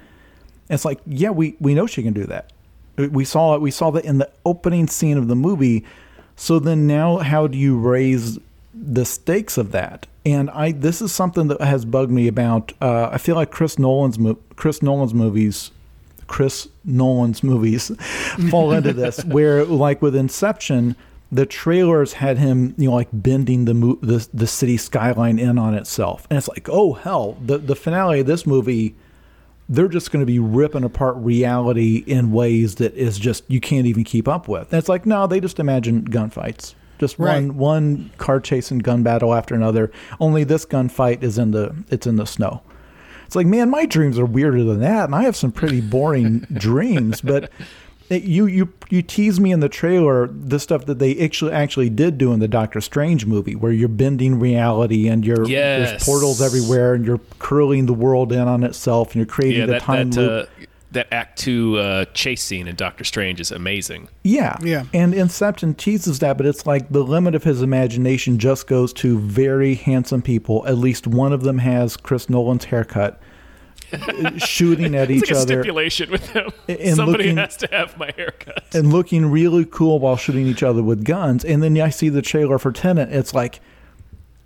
It's like, yeah, we, we know she can do that. We saw it. We saw that in the opening scene of the movie. So then now, how do you raise the stakes of that? And I this is something that has bugged me about. Uh, I feel like Chris Nolan's Chris Nolan's movies, Chris Nolan's movies, fall into this. Where like with Inception, the trailers had him, you know, like bending the mo- the the city skyline in on itself, and it's like, oh hell, the the finale of this movie they're just going to be ripping apart reality in ways that is just you can't even keep up with. And it's like no, they just imagine gunfights, just Right. one one car chase and gun battle after another. Only this gunfight is in the it's in the snow. It's like man, my dreams are weirder than that, and I have some pretty boring dreams. But it, you you you tease me in the trailer the stuff that they actually actually did do in the Doctor Strange movie, where you're bending reality and you're Yes. there's portals everywhere, and you're curling the world in on itself, and you're creating yeah, the that time that, loop. uh, that Act Two uh, chase scene in Doctor Strange is amazing. Yeah. Yeah. And Inception teases that, but it's like the limit of his imagination just goes to very handsome people. At least one of them has Chris Nolan's haircut, uh, shooting at It's each like a other stipulation with him. And Somebody looking- has to have my haircut. and looking really cool while shooting each other with guns. And then I see the trailer for Tenet. It's like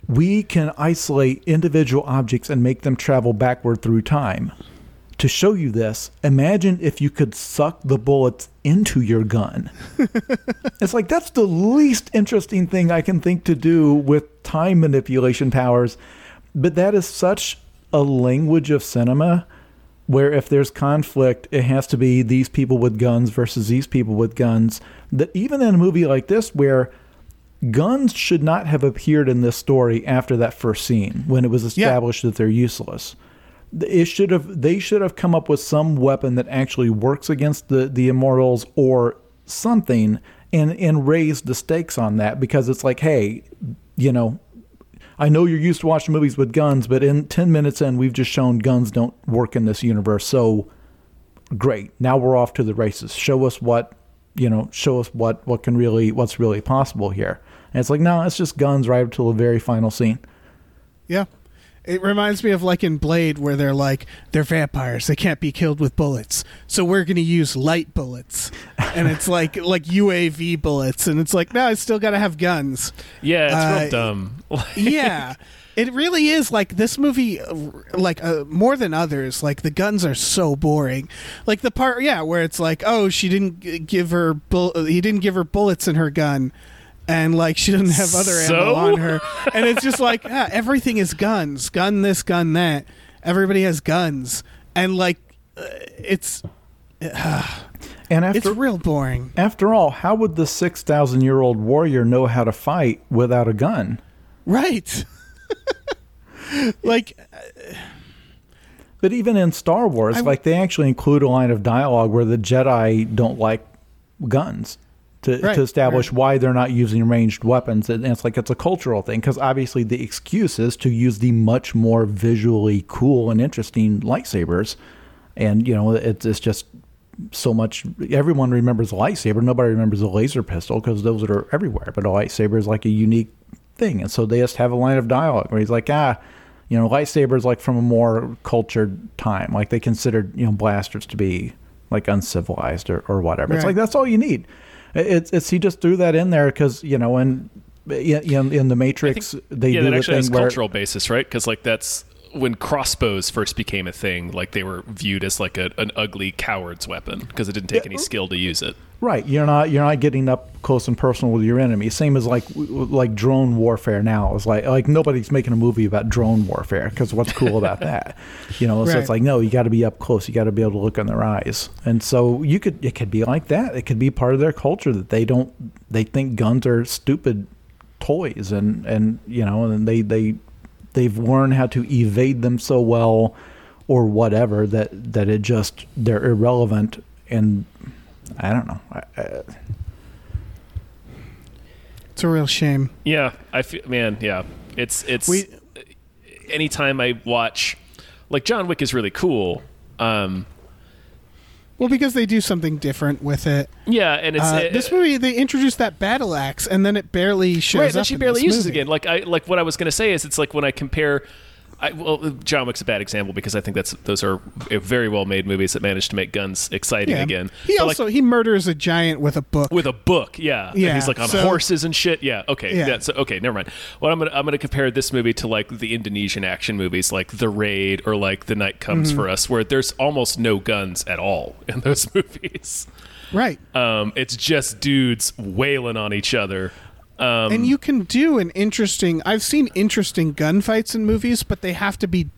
we can isolate individual objects and make them travel backward through time. To show you this, imagine if you could suck the bullets into your gun. it's like that's the least interesting thing I can think to do with time manipulation powers. But that is such a language of cinema where if there's conflict, it has to be these people with guns versus these people with guns. That even in a movie like this, where guns should not have appeared in this story after that first scene when it was established that they're useless. It should have they should have come up with some weapon that actually works against the, the immortals or something and and raised the stakes on that because it's like, hey, you know, I know you're used to watching movies with guns, but in 10 minutes in, we've just shown guns don't work in this universe. So great. Now we're off to the races. Show us what, you know, show us what, what can really, what's really possible here. And it's like, no, it's just guns right up till the very final scene. Yeah. It reminds me of like in Blade where they're like they're vampires. They can't be killed with bullets. So we're going to use light bullets. And it's like like UAV bullets and it's like no, I still got to have guns. Yeah, it's Uh, real dumb. yeah. It really is like this movie like uh, more than others like the guns are so boring. Like the part yeah where it's like oh she didn't give her bull- he didn't give her bullets in her gun and like she doesn't have other ammo on her. And it's just like ah, everything is guns. Gun this gun that. Everybody has guns. And like uh, it's And it's after, real boring. After all, how would the 6,000 year old warrior know how to fight without a gun? right. Like But even in Star Wars, I- like they actually include a line of dialogue where the Jedi don't like guns to, Right, to establish right. why they're not using ranged weapons. And it's like it's a cultural thing because obviously the excuse is to use the much more visually cool and interesting lightsabers. And, you know, it's, it's just so much. Everyone remembers a lightsaber. Nobody remembers a laser pistol because those are everywhere. But a lightsaber is like a unique thing. And so they just have a line of dialogue where he's like, ah, you know, lightsabers like from a more cultured time. Like they considered, you know, blasters to be like uncivilized or, or whatever. It's like, that's all you need. It's, it's he just threw that in there because, you know, in, in, in the Matrix, they yeah, do that the actually has where. cultural basis, right? Because like that's when crossbows first became a thing. Like they were viewed as like a, an ugly coward's weapon because it didn't take any skill to use it. Right, you're not you're not getting up close and personal with your enemy. Same as like like drone warfare now. It's like like nobody's making a movie about drone warfare because what's cool about that? You know, so it's like no, you got to be up close. You got to be able to look in their eyes. And so you could it could be like that. It could be part of their culture that they don't they think guns are stupid toys and and you know and they they they've learned how to evade them so well or whatever that that it just they're irrelevant and I don't know. I, I, It's a real shame. Yeah, I feel, man. Yeah, it's it's. We- anytime I watch, like John Wick is really cool. Um, Well, because they do something different with it. yeah, and it's Uh, it- this movie, they introduced that battle axe, and then it barely shows right. up. Then she in barely uses movie. again. Like I like what I was gonna say is it's like when I compare. I, well, John Wick's a bad example because I think that's those are very well made movies that manage to make guns exciting Yeah. again. He But, like, also he murders a giant with a book. with a book, yeah. And Yeah, he's like on so- horses and shit. Yeah, okay. Yeah. Yeah. so okay, never mind. Well, I'm gonna I'm gonna compare this movie to like the Indonesian action movies, like The Raid or like The Night Comes Mm-hmm. for Us, where there's almost no guns at all in those movies. right. Um, it's just dudes wailing on each other. Um, and you can do an interesting I've seen interesting gunfights in movies, but they have to be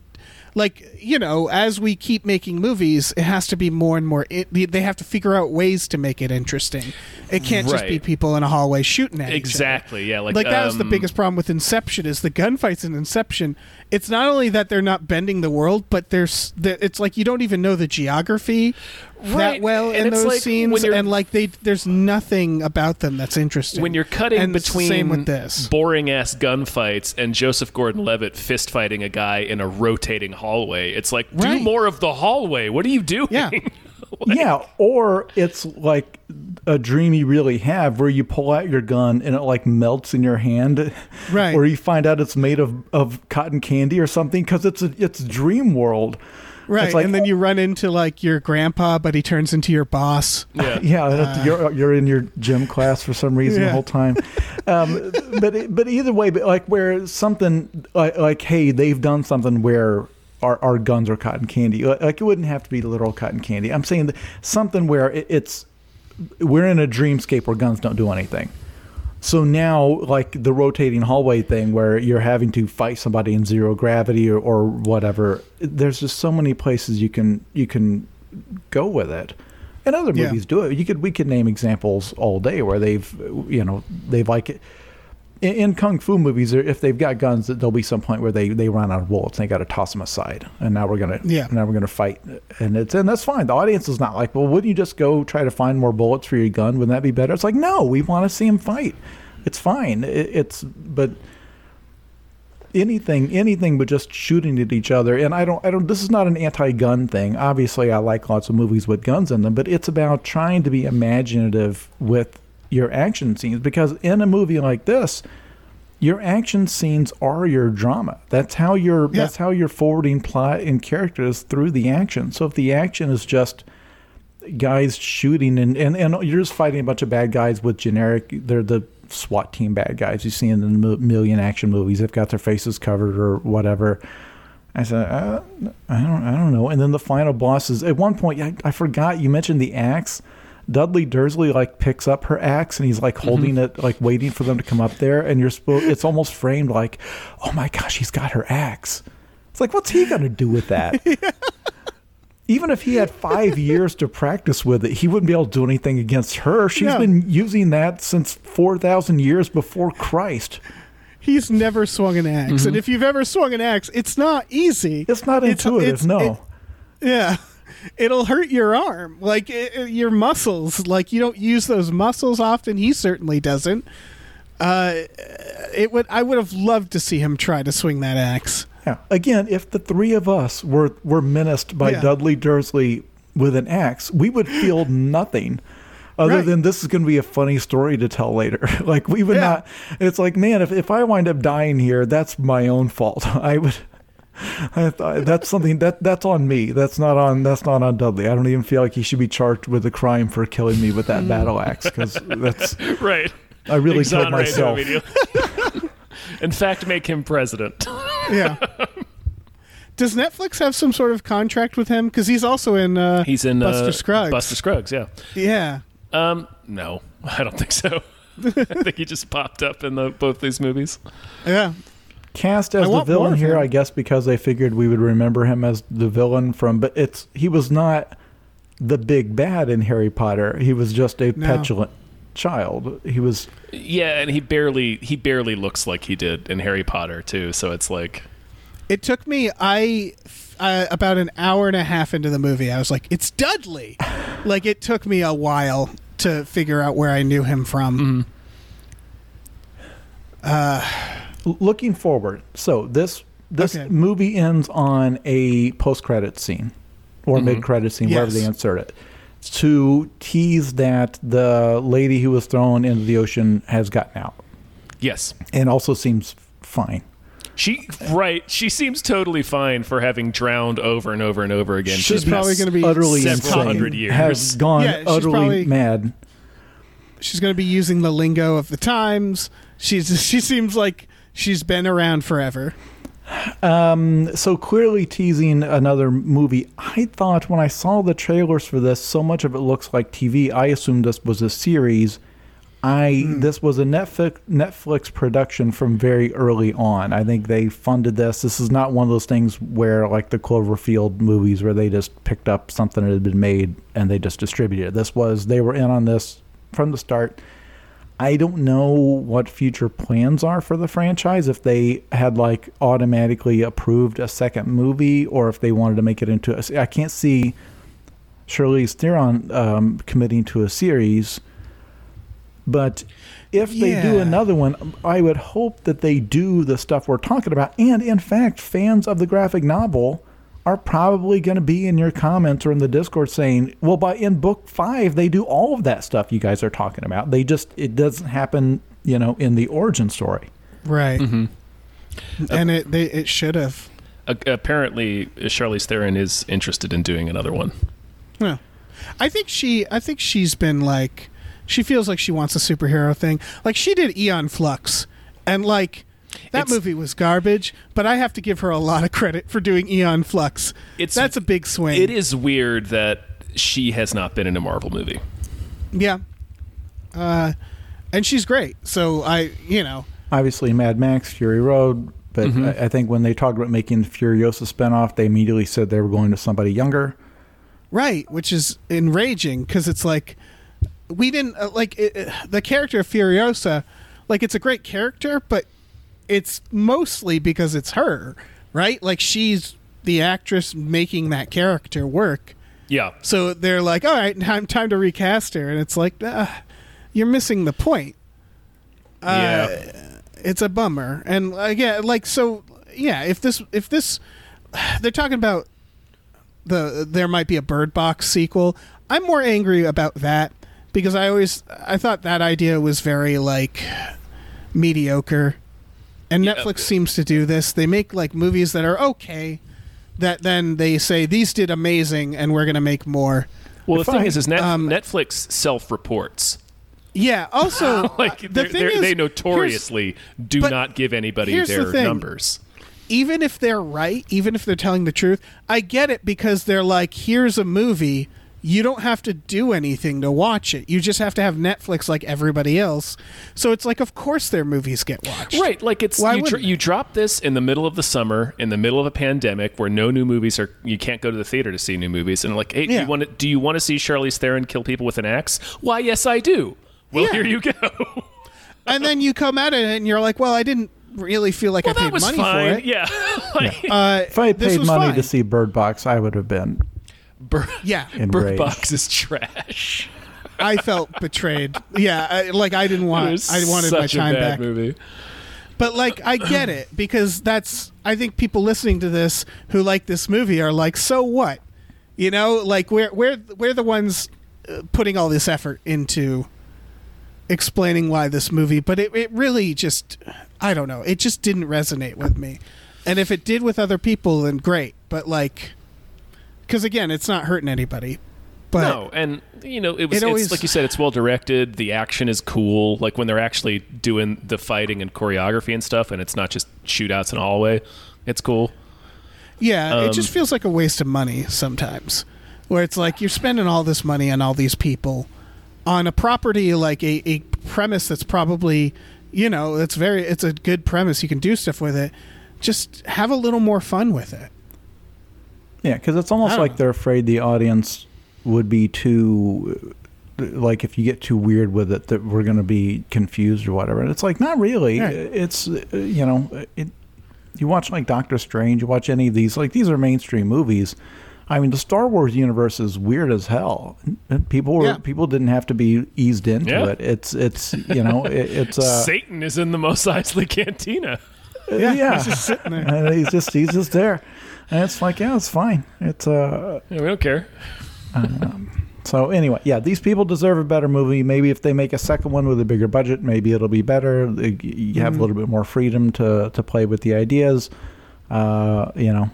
like you know as we keep making movies it has to be more and more it, they have to figure out ways to make it interesting it can't just be people in a hallway shooting at each other. exactly. Yeah. Like like that was the um, biggest problem with Inception is the gunfights in Inception. It's not only that they're not bending the world, but there's it's like you don't even know the geography that well and in it's those like scenes, and like they there's nothing about them that's interesting. when you're cutting and between same with this. boring ass gunfights and Joseph Gordon-Levitt fist fighting a guy in a rotating hallway, it's like do more of the hallway. What are you doing? Yeah. yeah, or it's like a dream you really have where you pull out your gun and it like melts in your hand, Right. Or you find out it's made of, of cotton candy or something because it's a, it's dream world, right, like, and then you run into like your grandpa, but he turns into your boss. yeah. Yeah, and it's- you're you're in your gym class for some reason the whole time. Um, but but either way, but like where something like, like hey, they've done something where our, our guns are cotton candy. Like like, it wouldn't have to be literal cotton candy. I'm saying that something where it, it's we're in a dreamscape where guns don't do anything. So now, like the rotating hallway thing, where you're having to fight somebody in zero gravity or, or whatever, there's just so many places you can you can go with it. And other Yeah. movies do it. You could we could name examples all day where they've you know they've like it. In, in kung fu movies, if they've got guns, there'll be some point where they, they run out of bullets and they got to toss them aside. And now we're gonna Yeah. now we're gonna fight, and it's and that's fine. The audience is not like, well, wouldn't you just go try to find more bullets for your gun? Wouldn't that be better? It's like, no, we want to see him fight. It's fine. It, it's but anything anything but just shooting at each other and i don't i don't this is not an anti-gun thing obviously i like lots of movies with guns in them but it's about trying to be imaginative with your action scenes because in a movie like this your action scenes are your drama. That's how you're Yeah. that's how you're forwarding plot and characters through the action. So if the action is just guys shooting and, and, and you're just fighting a bunch of bad guys with generic they're the SWAT team bad guys. You see in the million action movies they've got their faces covered or whatever. I said uh, I don't I don't know. And then the final boss is at one point I, I forgot you mentioned the axe Dudley Dursley like picks up her axe and he's like holding it like waiting for them to come up there and you're supposed it's almost framed like oh my gosh he's got her axe it's like what's he gonna do with that even if he had five years to practice with it, he wouldn't be able to do anything against her. She's No. been using that since 4,000 years before Christ. He's never swung an ax and if you've ever swung an axe, it's not easy. Mm-hmm. It's not intuitive, no. yeah. It'll hurt your arm, like it, it- your muscles. Like you don't use those muscles often. He certainly doesn't. Uh, it would. I would have loved to see him try to swing that axe. Yeah. Again, if the three of us were were menaced by Yeah. Dudley Dursley with an axe, we would feel nothing. Other Right. than this is going to be a funny story to tell later. like we would Yeah. not. It's like, man, if if I wind up dying here, that's my own fault. I would. I thought that's something that that's on me. That's not on that's not on Dudley. I don't even feel like he should be charged with a crime for killing me with that battle axe because that's right. I really killed Exonerate him myself. In fact, make him president. Yeah. Does Netflix have some sort of contract with him? Because he's also in. Uh, He's in Buster uh, Scruggs. Buster Scruggs, yeah. Yeah. Um, no, I don't think so. I think he just popped up in the, both these movies. Yeah. Cast I as the villain here. I guess, because they figured we would remember him as the villain from. But it's he was not the big bad in Harry Potter. He was just a No. petulant child. He was Yeah, and he barely he barely looks like he did in Harry Potter too. So it's like, It took me I uh, about an hour and a half into the movie. I was like, "It's Dudley." like it took me a while to figure out where I knew him from. l- looking forward. So this this Okay. movie ends on a post credit scene or mm-hmm. mid credit scene, wherever they insert it, to tease that the lady who was thrown into the ocean has gotten out yes, and also seems fine. she right. She seems totally fine for having drowned over and over and over again. She's probably going to be utterly several insane. hundred years. Has gone Yeah, utterly probably- mad. She's going to be using the lingo of the times. She's she seems like she's been around forever. Um, so clearly teasing another movie. I thought when I saw the trailers for this, so much of it looks like TV. I assumed this was a series. I this was a Netflix Netflix production from very early on. I think they funded this. This is not one of those things where like the Cloverfield movies where they just picked up something that had been made and they just distributed it. This was they were in on this from the start. I don't know what future plans are for the franchise. If they had like automatically approved a second movie, or if they wanted to make it into a. I can't see Charlize Theron um, committing to a series, but if they do another one, I would hope that they do the stuff we're talking about. And in fact, fans of the graphic novel are probably going to be in your comments or in the Discord saying, "Well, by in book five, they do all of that stuff you guys are talking about. They just it doesn't happen, you know, in the origin story." Right. Mm-hmm. And it they, it should have. A- apparently, Charlize Theron is interested in doing another one. Yeah. I think she I think she's been like she feels like she wants a superhero thing. Like she did Aeon Flux and like that It's- movie was garbage, but I have to give her a lot of credit for doing Aeon Flux. It's- That's a big swing. It is weird that she has not been in a Marvel movie. Yeah. Uh and she's great. So I, you know, Obviously, Mad Max, Fury Road, but Mm-hmm. I, I think when they talked about making the Furiosa spinoff, they immediately said they were going to somebody younger. Right, which is enraging because it's like we didn't uh, like it, uh, the character of Furiosa. Like it's a great character, but it's mostly because it's her, right? Like she's the actress making that character work. Yeah, So they're like, "All right, time time to recast her," and it's like, uh, you're missing the point. Uh, yeah. It's a bummer, and again, like so, yeah. If this, if this, they're talking about the there might be a Bird Box sequel. I'm more angry about that because I always I thought that idea was very like mediocre, and Yeah. Netflix seems to do this. They make like movies that are okay, that then they say these did amazing, and we're gonna make more. Well, the If thing I- is, is Net- um, Netflix self-reports. Yeah. Also, Like the they're- thing they're- is, they notoriously do not give anybody here's the their thing. numbers. even if they're right, even if they're telling the truth, I get it because they're like, here's a movie. You don't have to do anything to watch it. You just have to have Netflix like everybody else. So it's like, of course, their movies get watched. Right, like it's Why you, dr- wouldn't you drop this in the middle of the summer, in the middle of a pandemic, where no new movies are. You can't go to the theater to see new movies, and like, hey, do Yeah. you want to? Do you want to see Charlize Theron kill people with an axe? Why, yes, I do. Well, Yeah. here you go. And then you come at it and you're like, well, I didn't really feel like well, I paid money fine. for it. Yeah, like, Uh, If I had paid money fine. to see Bird Box, I would have been Bird, Yeah, And Bird. Box is trash. I felt betrayed. Yeah, I, like I didn't It want. was I wanted my such a time bad back. movie. But like I get it because that's I think people listening to this who like this movie are like, so what? You know, like we're we're we're the ones uh, putting all this effort into explaining why this movie, but it it really just I don't know, it just didn't resonate with me. And if it did with other people, then great. But like, because again, it's not hurting anybody. But no, and you know, it was It it's, always- like you said, it's well directed. The action is cool. Like when they're actually doing the fighting and choreography and stuff, and it's not just shootouts in a hallway. It's cool. Yeah, it Um, just feels like a waste of money sometimes. Where it's like you're spending all this money on all these people on a property like a, a premise that's probably you know, it's very it's a good premise. You can do stuff with it. Just have a little more fun with it. Yeah, because it's almost like know. they're afraid the audience would be too, like if you get too weird with it, that we're going to be confused or whatever. And it's like not really. Right. It's uh, you know, it. You watch like Doctor Strange. You watch any of these. Like these are mainstream movies. I mean, the Star Wars universe is weird as hell. People were Yeah. people didn't have to be eased into Yeah. it. It's it's you know it, it's uh, Satan is in the Mos Eisley Cantina. Yeah, yeah. he's just sitting there. and he's just he's just there, and it's like yeah, it's fine. It's uh Yeah, we don't care. So anyway, yeah, these people deserve a better movie. Maybe if they make a second one with a bigger budget, maybe it'll be better. They- You have a little bit more freedom to to play with the ideas. Uh, you know,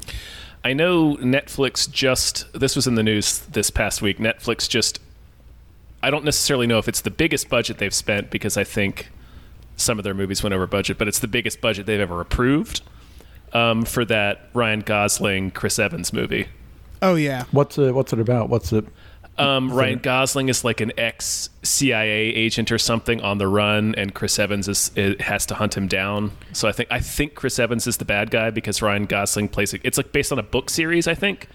I know Netflix just this was in the news this past week. Netflix just I don't necessarily know if it's the biggest budget they've spent because I think some of their movies went over budget, but it's the biggest budget they've ever approved um, for that Ryan Gosling Chris Evans movie. Oh yeah. what's it? What's it about? What's it? Um, Ryan Gosling is like an ex CIA agent or something on the run, and Chris Evans is it has to hunt him down. So I think I think Chris Evans is the bad guy because Ryan Gosling plays it. It's like based on a book series, I think,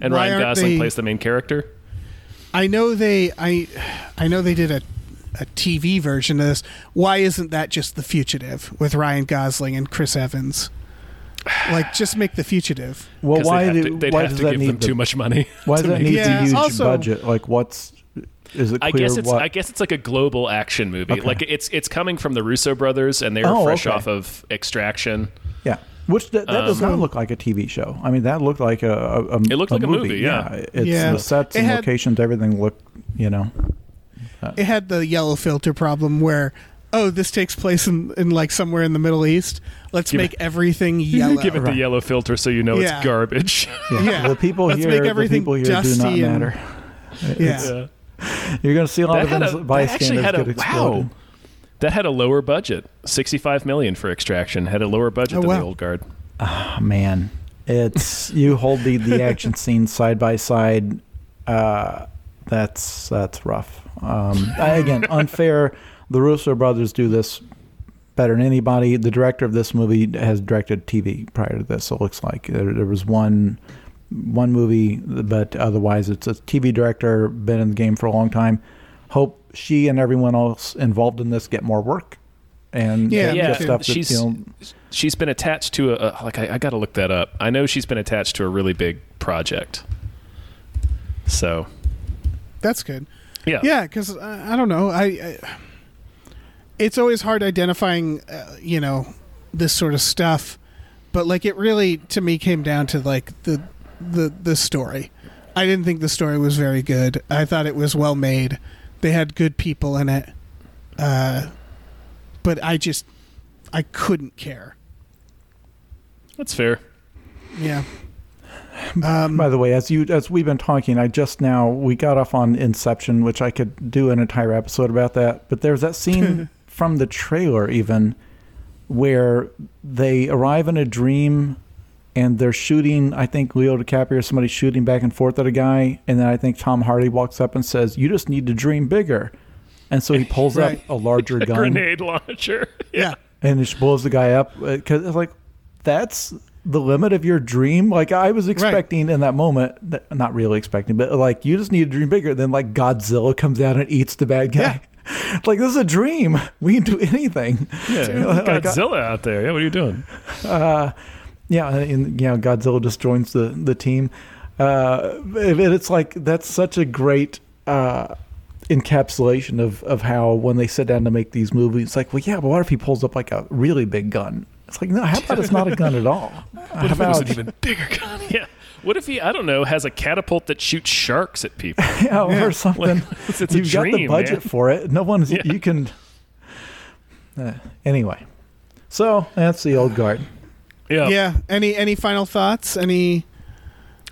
and Why Ryan Gosling they- plays the main character. I know they I I know they did a a TV version of this. Why isn't that just The Fugitive with Ryan Gosling and Chris Evans? Like just make The Fugitive. Well, 'Cause why they'd have do to, they'd why have does to that give need them the, too much money. Why does to that make need it. Yeah, the huge also- budget? Like, what's is it I clear guess it's what? I guess it's like a global action movie. Okay. Like it's it's coming from the Russo brothers, and they're Oh, fresh okay. off of Extraction. yeah, which that, that does Um, not look like a TV show. I mean, that looked like a, a, a It looked like a movie, yeah. it's Yeah. the sets It and had- locations, everything looked, you know. It had the yellow filter problem where oh this takes place in, in like somewhere in the Middle East. Let's Give make everything yellow. Give it the yellow filter so you know Yeah. it's garbage. Yeah, Yeah. the people Let's here, make the people here do not dusty and- matter. yeah. Yeah. You're going to see a lot That of had, ins- that bystanders actually had a get wow. That had a lower budget, sixty-five million for Extraction. Had a lower budget Oh, than wow. the old guard. Oh, man, it's you hold the the action scenes side by side. Uh, that's that's rough. Um, I- again, unfair. The Russo brothers do this better than anybody. The director of this movie has directed TV prior to this. It looks like there, there was one one movie, but otherwise it's a TV director, been in the game for a long time. Hope she and everyone else involved in this get more work and Yeah, yeah, stuff that she's you know, she's been attached to a, a like I, I got to look that up. I know she's been attached to a really big project. So That's good. yeah, Yeah, because I, I don't know. I, I it's always hard identifying, uh, you know, this sort of stuff. But like, it really to me came down to like the the the story. I didn't think the story was very good. I thought it was well made. They had good people in it, uh, but I just I couldn't care. that's fair. Yeah. Um, By the way, as you as we've been talking, I just now we got off on Inception, which I could do an entire episode about that. But there's that scene from the trailer even where they arrive in a dream and they're shooting. I think Leo DiCaprio, somebody shooting back and forth at a guy, and then I think Tom Hardy walks up and says, "You just need to dream bigger." And so he pulls Right. up a larger A gun grenade launcher. yeah. and it blows the guy up uh, because it's like that's the limit of your dream like i was expecting in that moment that, not really expecting but like you just need to dream bigger then like godzilla comes out and eats the bad guy like this is a dream we can do anything Yeah, Godzilla out there. Yeah, what are you doing? yeah and you know godzilla just joins the the team Uh, it's like that's such a great uh, encapsulation of of how when they sit down to make these movies, it's like, well, yeah, but what if he pulls up like a really big gun? It's like, no, how about it's not a gun at all? What how if it was an even bigger gun? Yeah. What if he, I don't know, has a catapult that shoots sharks at people? yeah, or something? Like, it's You've got the budget man. for it. No one's Yeah. you can. Uh, anyway, so that's the old guard. Yeah. Yeah. Any any final thoughts? Any?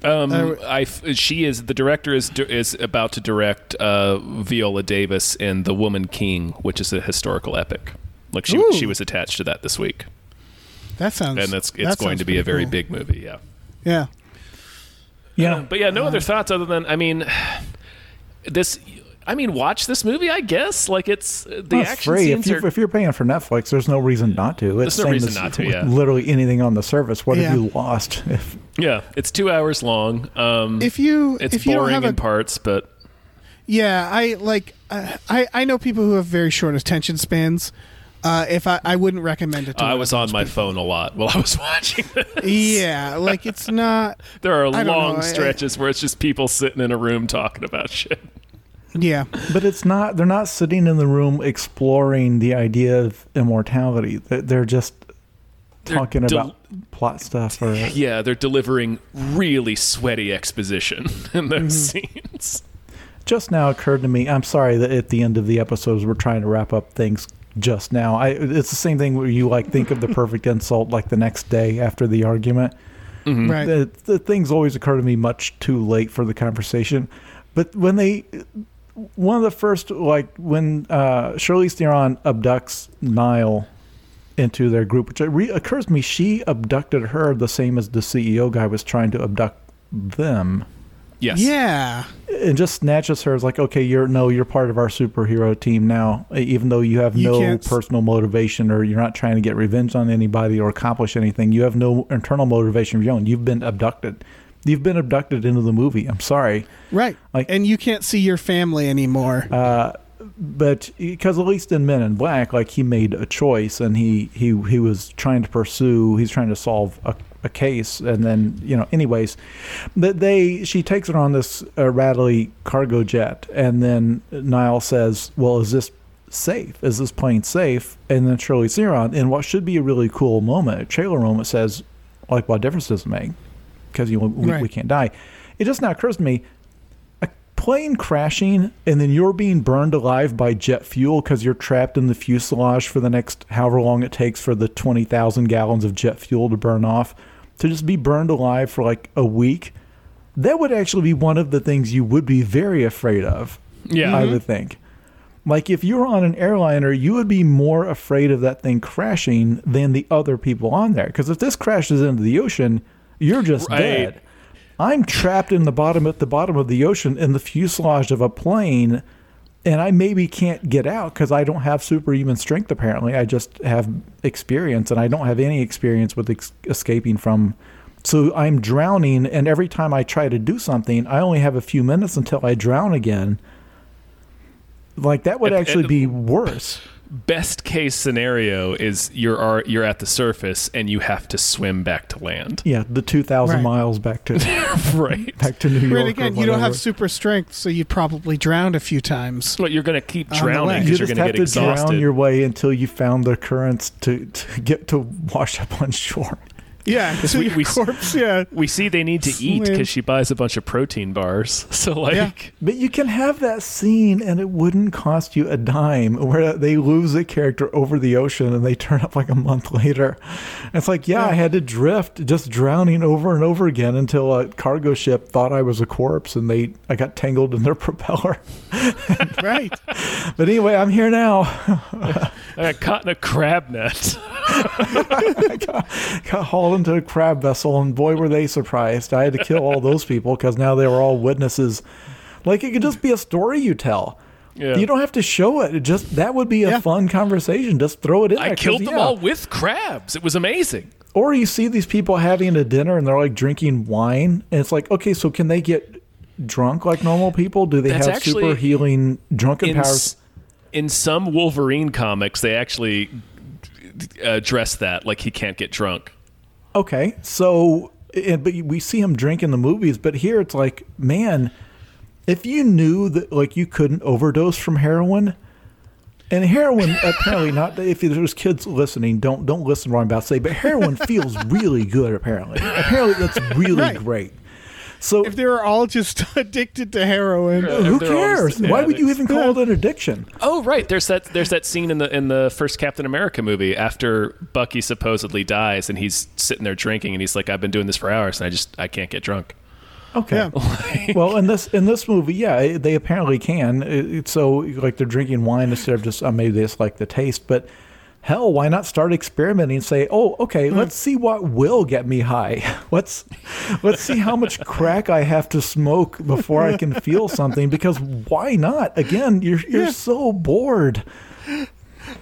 Um, Uh, I f- she is the director is is about to direct uh, Viola Davis in The Woman King, which is a historical epic. Like she Ooh. she was attached to that this week, That sounds. and that's that it's going to be a very cool. big movie. Yeah. Yeah. Yeah, Uh, but yeah, no other thoughts other than I mean, this. I mean, watch this movie. I guess like it's uh, the Well, it's action free. scenes If, you, are. if you're paying for Netflix, there's no reason not to. It's There's no reason as not to, yeah. Literally anything on the service. What Yeah. have you lost? If, yeah, it's two hours long. Um, If you it's if you don't boring have in a parts, but Yeah, I like. Uh, I I know people who have very short attention spans. Uh, if I I wouldn't recommend it. to I one was on my people. phone a lot while I was watching this. Yeah, like it's not. There are I don't know, long I- stretches where it's just people sitting in a room talking about shit. Yeah, but it's not. They're not sitting in the room exploring the idea of immortality. They're, they're just They're talking del- about plot stuff. Or Yeah, they're delivering really sweaty exposition in those Mm-hmm. scenes. just now occurred to me. I'm sorry that at the end of the episodes we're trying to wrap up things just now. I it's the same thing where you like think of the perfect insult like the next day after the argument. right. The, the things always occur to me much too late for the conversation. But when they, one of the first like when uh, Charlize Theron abducts Nile into their group, which it re- occurs to me she abducted her the same as the CEO guy was trying to abduct them Yes. Yeah, and just snatches her as like, okay, you're no, you're part of our superhero team now, even though you have You no can't personal motivation or you're not trying to get revenge on anybody or accomplish anything. You have no internal motivation of your own. You've been abducted. You've been abducted into the movie. I'm sorry, right. Like- and you can't see your family anymore. Uh, but because at least in Men in Black, like he made a choice and he he he was trying to pursue. He's trying to solve a, a case, and then you know, anyways, that they she takes her on this uh, Radley cargo jet, and then Nile says, "Well, is this?" Safe is this plane safe? And then Charlize Theron, in what should be a really cool moment, a trailer moment, says, "Like, what difference does it make? Because you know we, Right. we can't die." It just now occurs to me, a plane crashing and then you're being burned alive by jet fuel because you're trapped in the fuselage for the next however long it takes for the 20,000 gallons of jet fuel to burn off to just be burned alive for like a week that would actually be one of the things you would be very afraid of Yeah. i mm-hmm. would think like if you were on an airliner you would be more afraid of that thing crashing than the other people on there because if this crashes into the ocean you're just Right. dead I'm trapped in the bottom at the bottom of the ocean in the fuselage of a plane, and I maybe can't get out because I don't have superhuman strength. Apparently, I just have experience, and I don't have any experience with ex- escaping from. So I'm drowning, and every time I try to do something, I only have a few minutes until I drown again. Like that would It- actually it- be worse. Best case scenario is you're are, you're at the surface and you have to swim back to land. Yeah, the two thousand Right. miles back to right. back to New York. Right again, you don't have super strength, so you'd probably drown a few times. Well, you're going to keep drowning way. You because you're just going have to get to drown your way until you found the currents to, to get to wash up on shore. Yeah, so we- your we- corpse. Yeah, we see they need to eat because she buys a bunch of protein bars. So like, Yeah. But you can have that scene and it wouldn't cost you a dime where they lose a character over the ocean and they turn up like a month later. It's like, yeah, I had to drift just drowning over and over again until a cargo ship thought I was a corpse and they I got tangled in their propeller. right. But anyway, I'm here now. I got caught in a crab net. got hauled into a crab vessel, and boy, were they surprised. I had to kill all those people because now they were all witnesses. Like it could just be a story you tell. Yeah. You don't have to show it. it just that would be a Yeah. fun conversation. Just throw it in. I there, 'cause, killed them yeah. all with crabs. It was amazing. Or you see these people having a dinner and they're like drinking wine, and it's like, okay, so can they get drunk like normal people? Do they That's have super healing drunken In, powers? s- in some Wolverine comics, they actually address that like he can't get drunk. Okay, so and, but we see him drink in the movies. But here it's like, man, if you knew that like you couldn't overdose from heroin, and heroin apparently not. If there's kids listening, don't don't listen to what I'm about to say. But heroin feels really good. Apparently, apparently that's really Right. great. So If they were all just addicted to heroin, Yeah. who if they're all cares? just Why would you even call it an addiction? Oh right, there's that there's that scene in the in the first Captain America movie after Bucky supposedly dies and he's sitting there drinking and he's like, I've been doing this for hours and I just I can't get drunk. Okay. Yeah. well, in this in this movie, yeah, they apparently can. It, it's so like they're drinking wine instead of just uh, maybe they just like the taste. But hell, why not start experimenting and say, oh, okay, hmm. let's see what will get me high. Let's let's see how much crack I have to smoke before I can feel something. Because why not? Again, you're you're Yeah. so bored.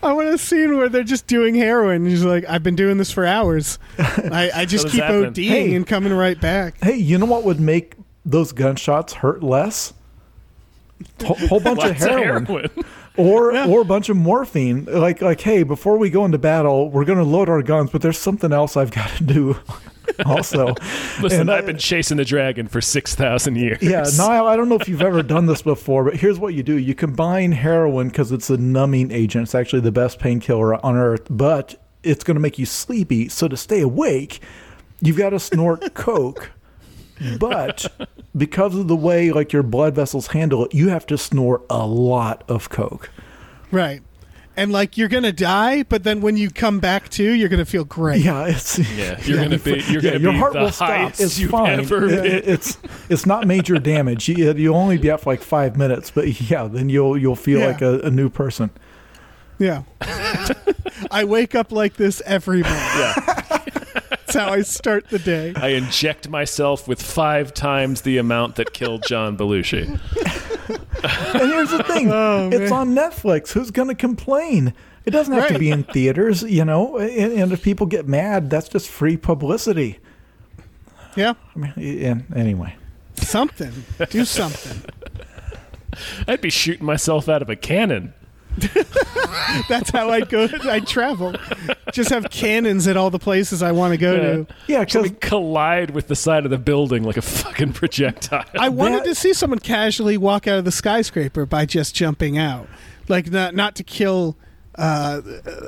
I want a scene where they're just doing heroin. He's like, I've been doing this for hours. I, I just keep does happen? ODing Hey. and coming right back. Hey, you know what would make those gunshots hurt less? Whole, whole bunch of Lots of heroin. Heroin. or or a bunch of morphine. Like like hey before we go into battle we're going to load our guns but there's something else i've got to do also. Listen, And, I've been chasing the dragon for six thousand years. yeah Nile, i don't know if you've ever done this before but here's what you do. You combine heroin because it's a numbing agent. It's actually the best painkiller on earth but it's going to make you sleepy. So to stay awake you've got to snort coke but because of the way like your blood vessels handle it you have to snort a lot of coke Right. And like you're gonna die, but then when you come back to, you're gonna feel great. Yeah, it's Yeah, you're gonna be you're yeah, gonna your be heart the will stop. It's fine. ever It- it's it's not major damage. You you only be up for like five minutes, but yeah, then you'll you'll feel Yeah. like a, a new person. Yeah. I wake up like this every morning. yeah. That's how I start the day. I inject myself with five times the amount that killed John Belushi. And here's the thing: Oh, it's man. on Netflix. Who's going to complain? It doesn't have to be in theaters, you know. And, and if people get mad, that's just free publicity. Yeah. I mean, anyway, Something. Do something. I'd be shooting myself out of a cannon. That's how I go. I travel. Just have cannons at all the places I want to go to. yeah, Let me because collide with the side of the building like a fucking projectile. I wanted That- to see someone casually walk out of the skyscraper by just jumping out, like not not to kill uh,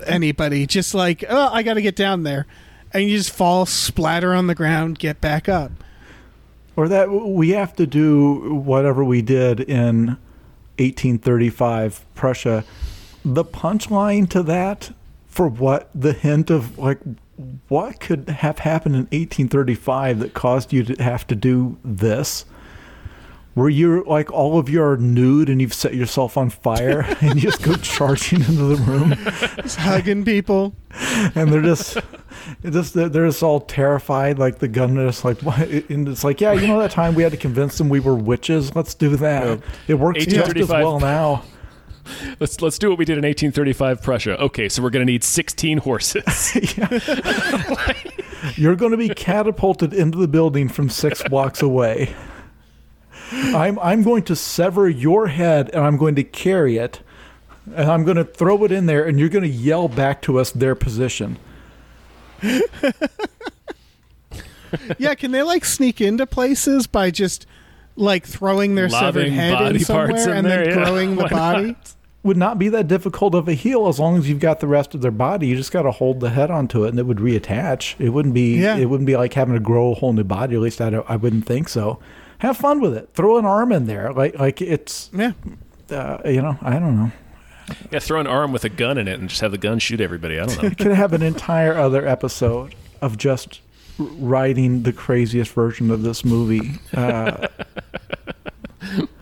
anybody. Just like, oh, I got to get down there, and you just fall, splatter on the ground, get back up. or that we have to do whatever we did in 1835 Prussia. The punchline to that for what the hint of like what could have happened in 1835 that caused you to have to do this? Where you're like all of you are nude and you've set yourself on fire and you just go charging into the room Just hugging people. and they're just it just they're they're just all terrified like the gunner is like what and it's like yeah you know that time we had to convince them we were witches let's do that Yeah. it works just as well now Let's let's do what we did in 1835 Prussia. Okay, so we're gonna need 16 horses. you're going to be catapulted into the building from six blocks away i'm i'm going to sever your head and i'm going to carry it and i'm going to throw it in there and you're going to yell back to us their position Yeah, can they like sneak into places by just like throwing their severed head body in somewhere parts in and there, then yeah. growing the body? not? would not be that difficult of a heal as long as you've got the rest of their body. You just got to hold the head onto it, and it would reattach. It wouldn't be. Yeah. It wouldn't be like having to grow a whole new body. At least I, don't, I wouldn't think so. Have fun with it. Throw an arm in there, like like it's. Yeah. Uh, you know, I don't know. Yeah, throw an arm with a gun in it and just have the gun shoot everybody. I don't know. Could have an entire other episode of just writing the craziest version of this movie. Uh, we-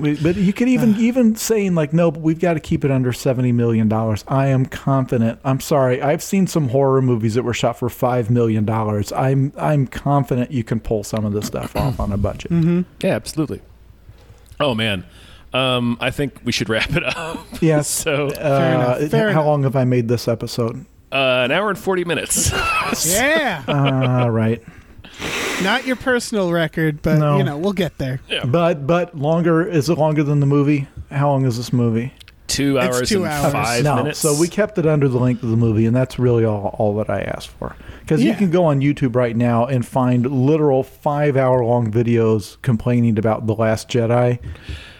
but you could even even saying like no, but we've got to keep it under seventy million dollars. I am confident. I'm sorry. I've seen some horror movies that were shot for five million dollars. I'm I'm confident you can pull some of this stuff off on a budget. Yeah, absolutely. Oh man, um, I think we should wrap it up. Yes. so Uh, enough, fair how enough. long have I made this episode? uh, an hour and 40 minutes. Yeah. All right. Not your personal record, but No. you know, we'll get there. But but longer is it longer than the movie? How long is this movie? two It's hours two and hours. five no, minutes. so we kept it under the length of the movie, and that's really all, all that I asked for. Because you Yeah. can go on YouTube right now and find literal five hour long videos complaining about The Last Jedi.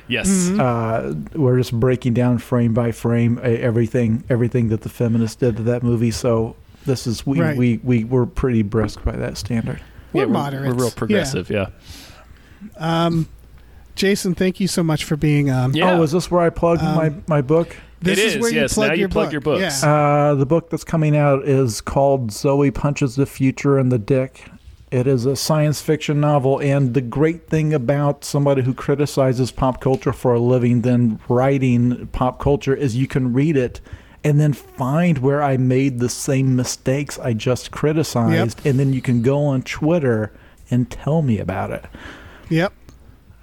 yes. Mm-hmm. Uh, we're just breaking down frame by frame uh, everything everything that the feminists did to that movie. So this is we Right. we, we were pretty brisk by that standard. We're yeah, we're, we're real Yeah. progressive. Yeah. Jason, thank you so much for being on. Yeah. Oh, is this where I plug Um, my my book? This It is, is, where yes. you plug Now you your plug book. your books. Yeah. Uh, the book that's coming out is called Zoe Punches the Future in the Dick. It is a science fiction novel, and the great thing about somebody who criticizes pop culture for a living, then writing pop culture, is you can read it and then find where I made the same mistakes I just criticized, and then you can go on Twitter and tell me about it. Yep.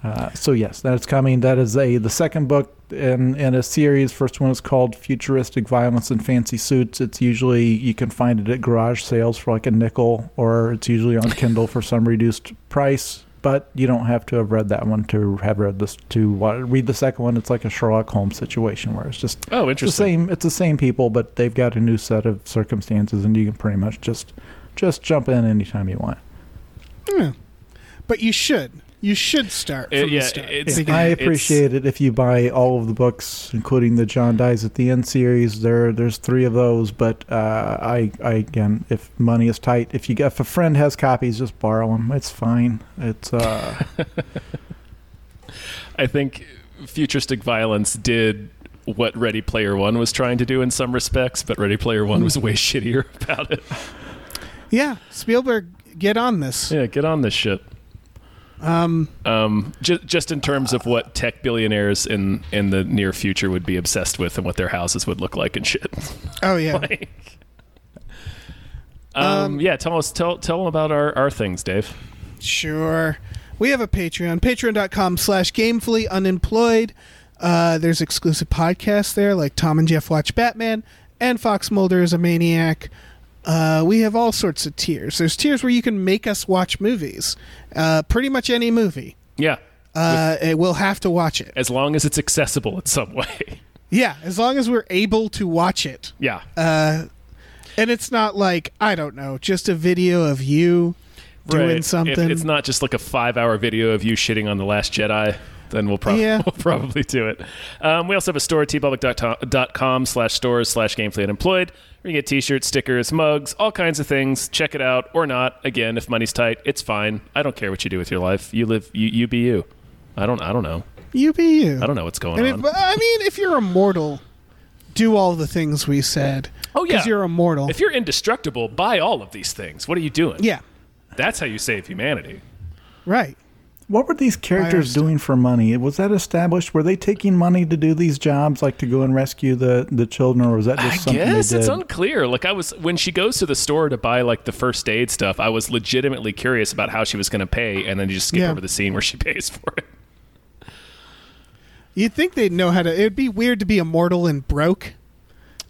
Uh, so yes, that's coming. That is a the second book in in a series. First one is called Futuristic Violence and Fancy Suits. It's usually you can find it at garage sales for like a nickel, or it's usually on Kindle for some reduced price. But you don't have to have read that one to have read this to read the second one. It's like a Sherlock Holmes situation where it's just Oh, it's the interesting. same. It's the same people, but they've got a new set of circumstances, and you can pretty much just just jump in anytime you want. Yeah. But you should. You should start It- from yeah, the start. it's- Because- I It's- appreciate it if you buy all of the books, including the John Dies at the End series. There, there's three of those. But uh, I, I again, if money is tight, if you if a friend has copies, just borrow them. It's fine. It's uh, I think futuristic violence did what Ready Player One was trying to do in some respects, but Ready Player One was way shittier about it. yeah, Spielberg, get on this. Yeah, get on this shit. Um, um, ju- just in terms of what tech billionaires in in the near future would be obsessed with and what their houses would look like and shit. Oh yeah. like, um, yeah, tell us, tell tell them about our our things, Dave. Sure. We have a Patreon, patreon.com slash gamefully unemployed. Uh, there's exclusive podcasts there, like Tom and Jeff Watch Batman and Fox Mulder is a Maniac. Uh, we have all sorts of tiers. There's tiers where you can make us watch movies, uh, pretty much any movie. Yeah, Uh, we'll have to watch it. as long as it's accessible in some way. Yeah, as long as we're able to watch it. yeah, And it's not like, I don't know, just a video of you doing something. If it's not just like a five-hour video of you shitting on the Last Jedi, then we'll, prob- Yeah. we'll probably do it. Um, we also have a store, teepublic.com slash stores slash gamefully unemployed, where you get t-shirts, stickers, mugs, all kinds of things. Check it out or not. Again, if money's tight, it's fine. I don't care what you do with your life. You live, you, you be you. I don't, I don't know. you be you. I don't know what's going mean, on. but, I mean, if you're immortal, do all the things we said. Oh, yeah. because you're immortal. If you're indestructible, buy all of these things. What are you doing? yeah, That's how you save humanity. right. What were these characters doing for money? Was that established? Were they taking money to do these jobs, like to go and rescue the the children, or was that just I something guess they did? it's unclear. Like I was when she goes to the store to buy like the first aid stuff, I was legitimately curious about how she was going to pay, and then you just skip Yeah. over the scene where she pays for it. You'd think they'd know how to. It'd be weird to be immortal and broke.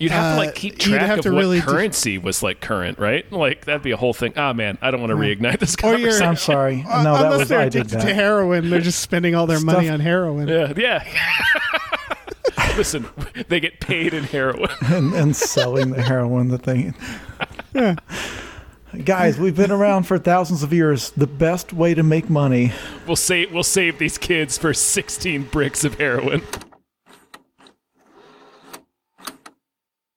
You'd have to Uh, like keep you'd track have of to what really do- currency was like current, right? Like that'd be a whole thing. Ah, man, I don't want to reignite this Or you're- conversation. I'm sorry. Uh, no, that unless was they're I did addicted to heroin, they're just spending all their money on heroin. Yeah, yeah. Listen, they get paid in heroin. and, and selling the heroin that they. Guys, we've been around for thousands of years. The best way to make money We'll save we'll save these kids for 16 bricks of heroin.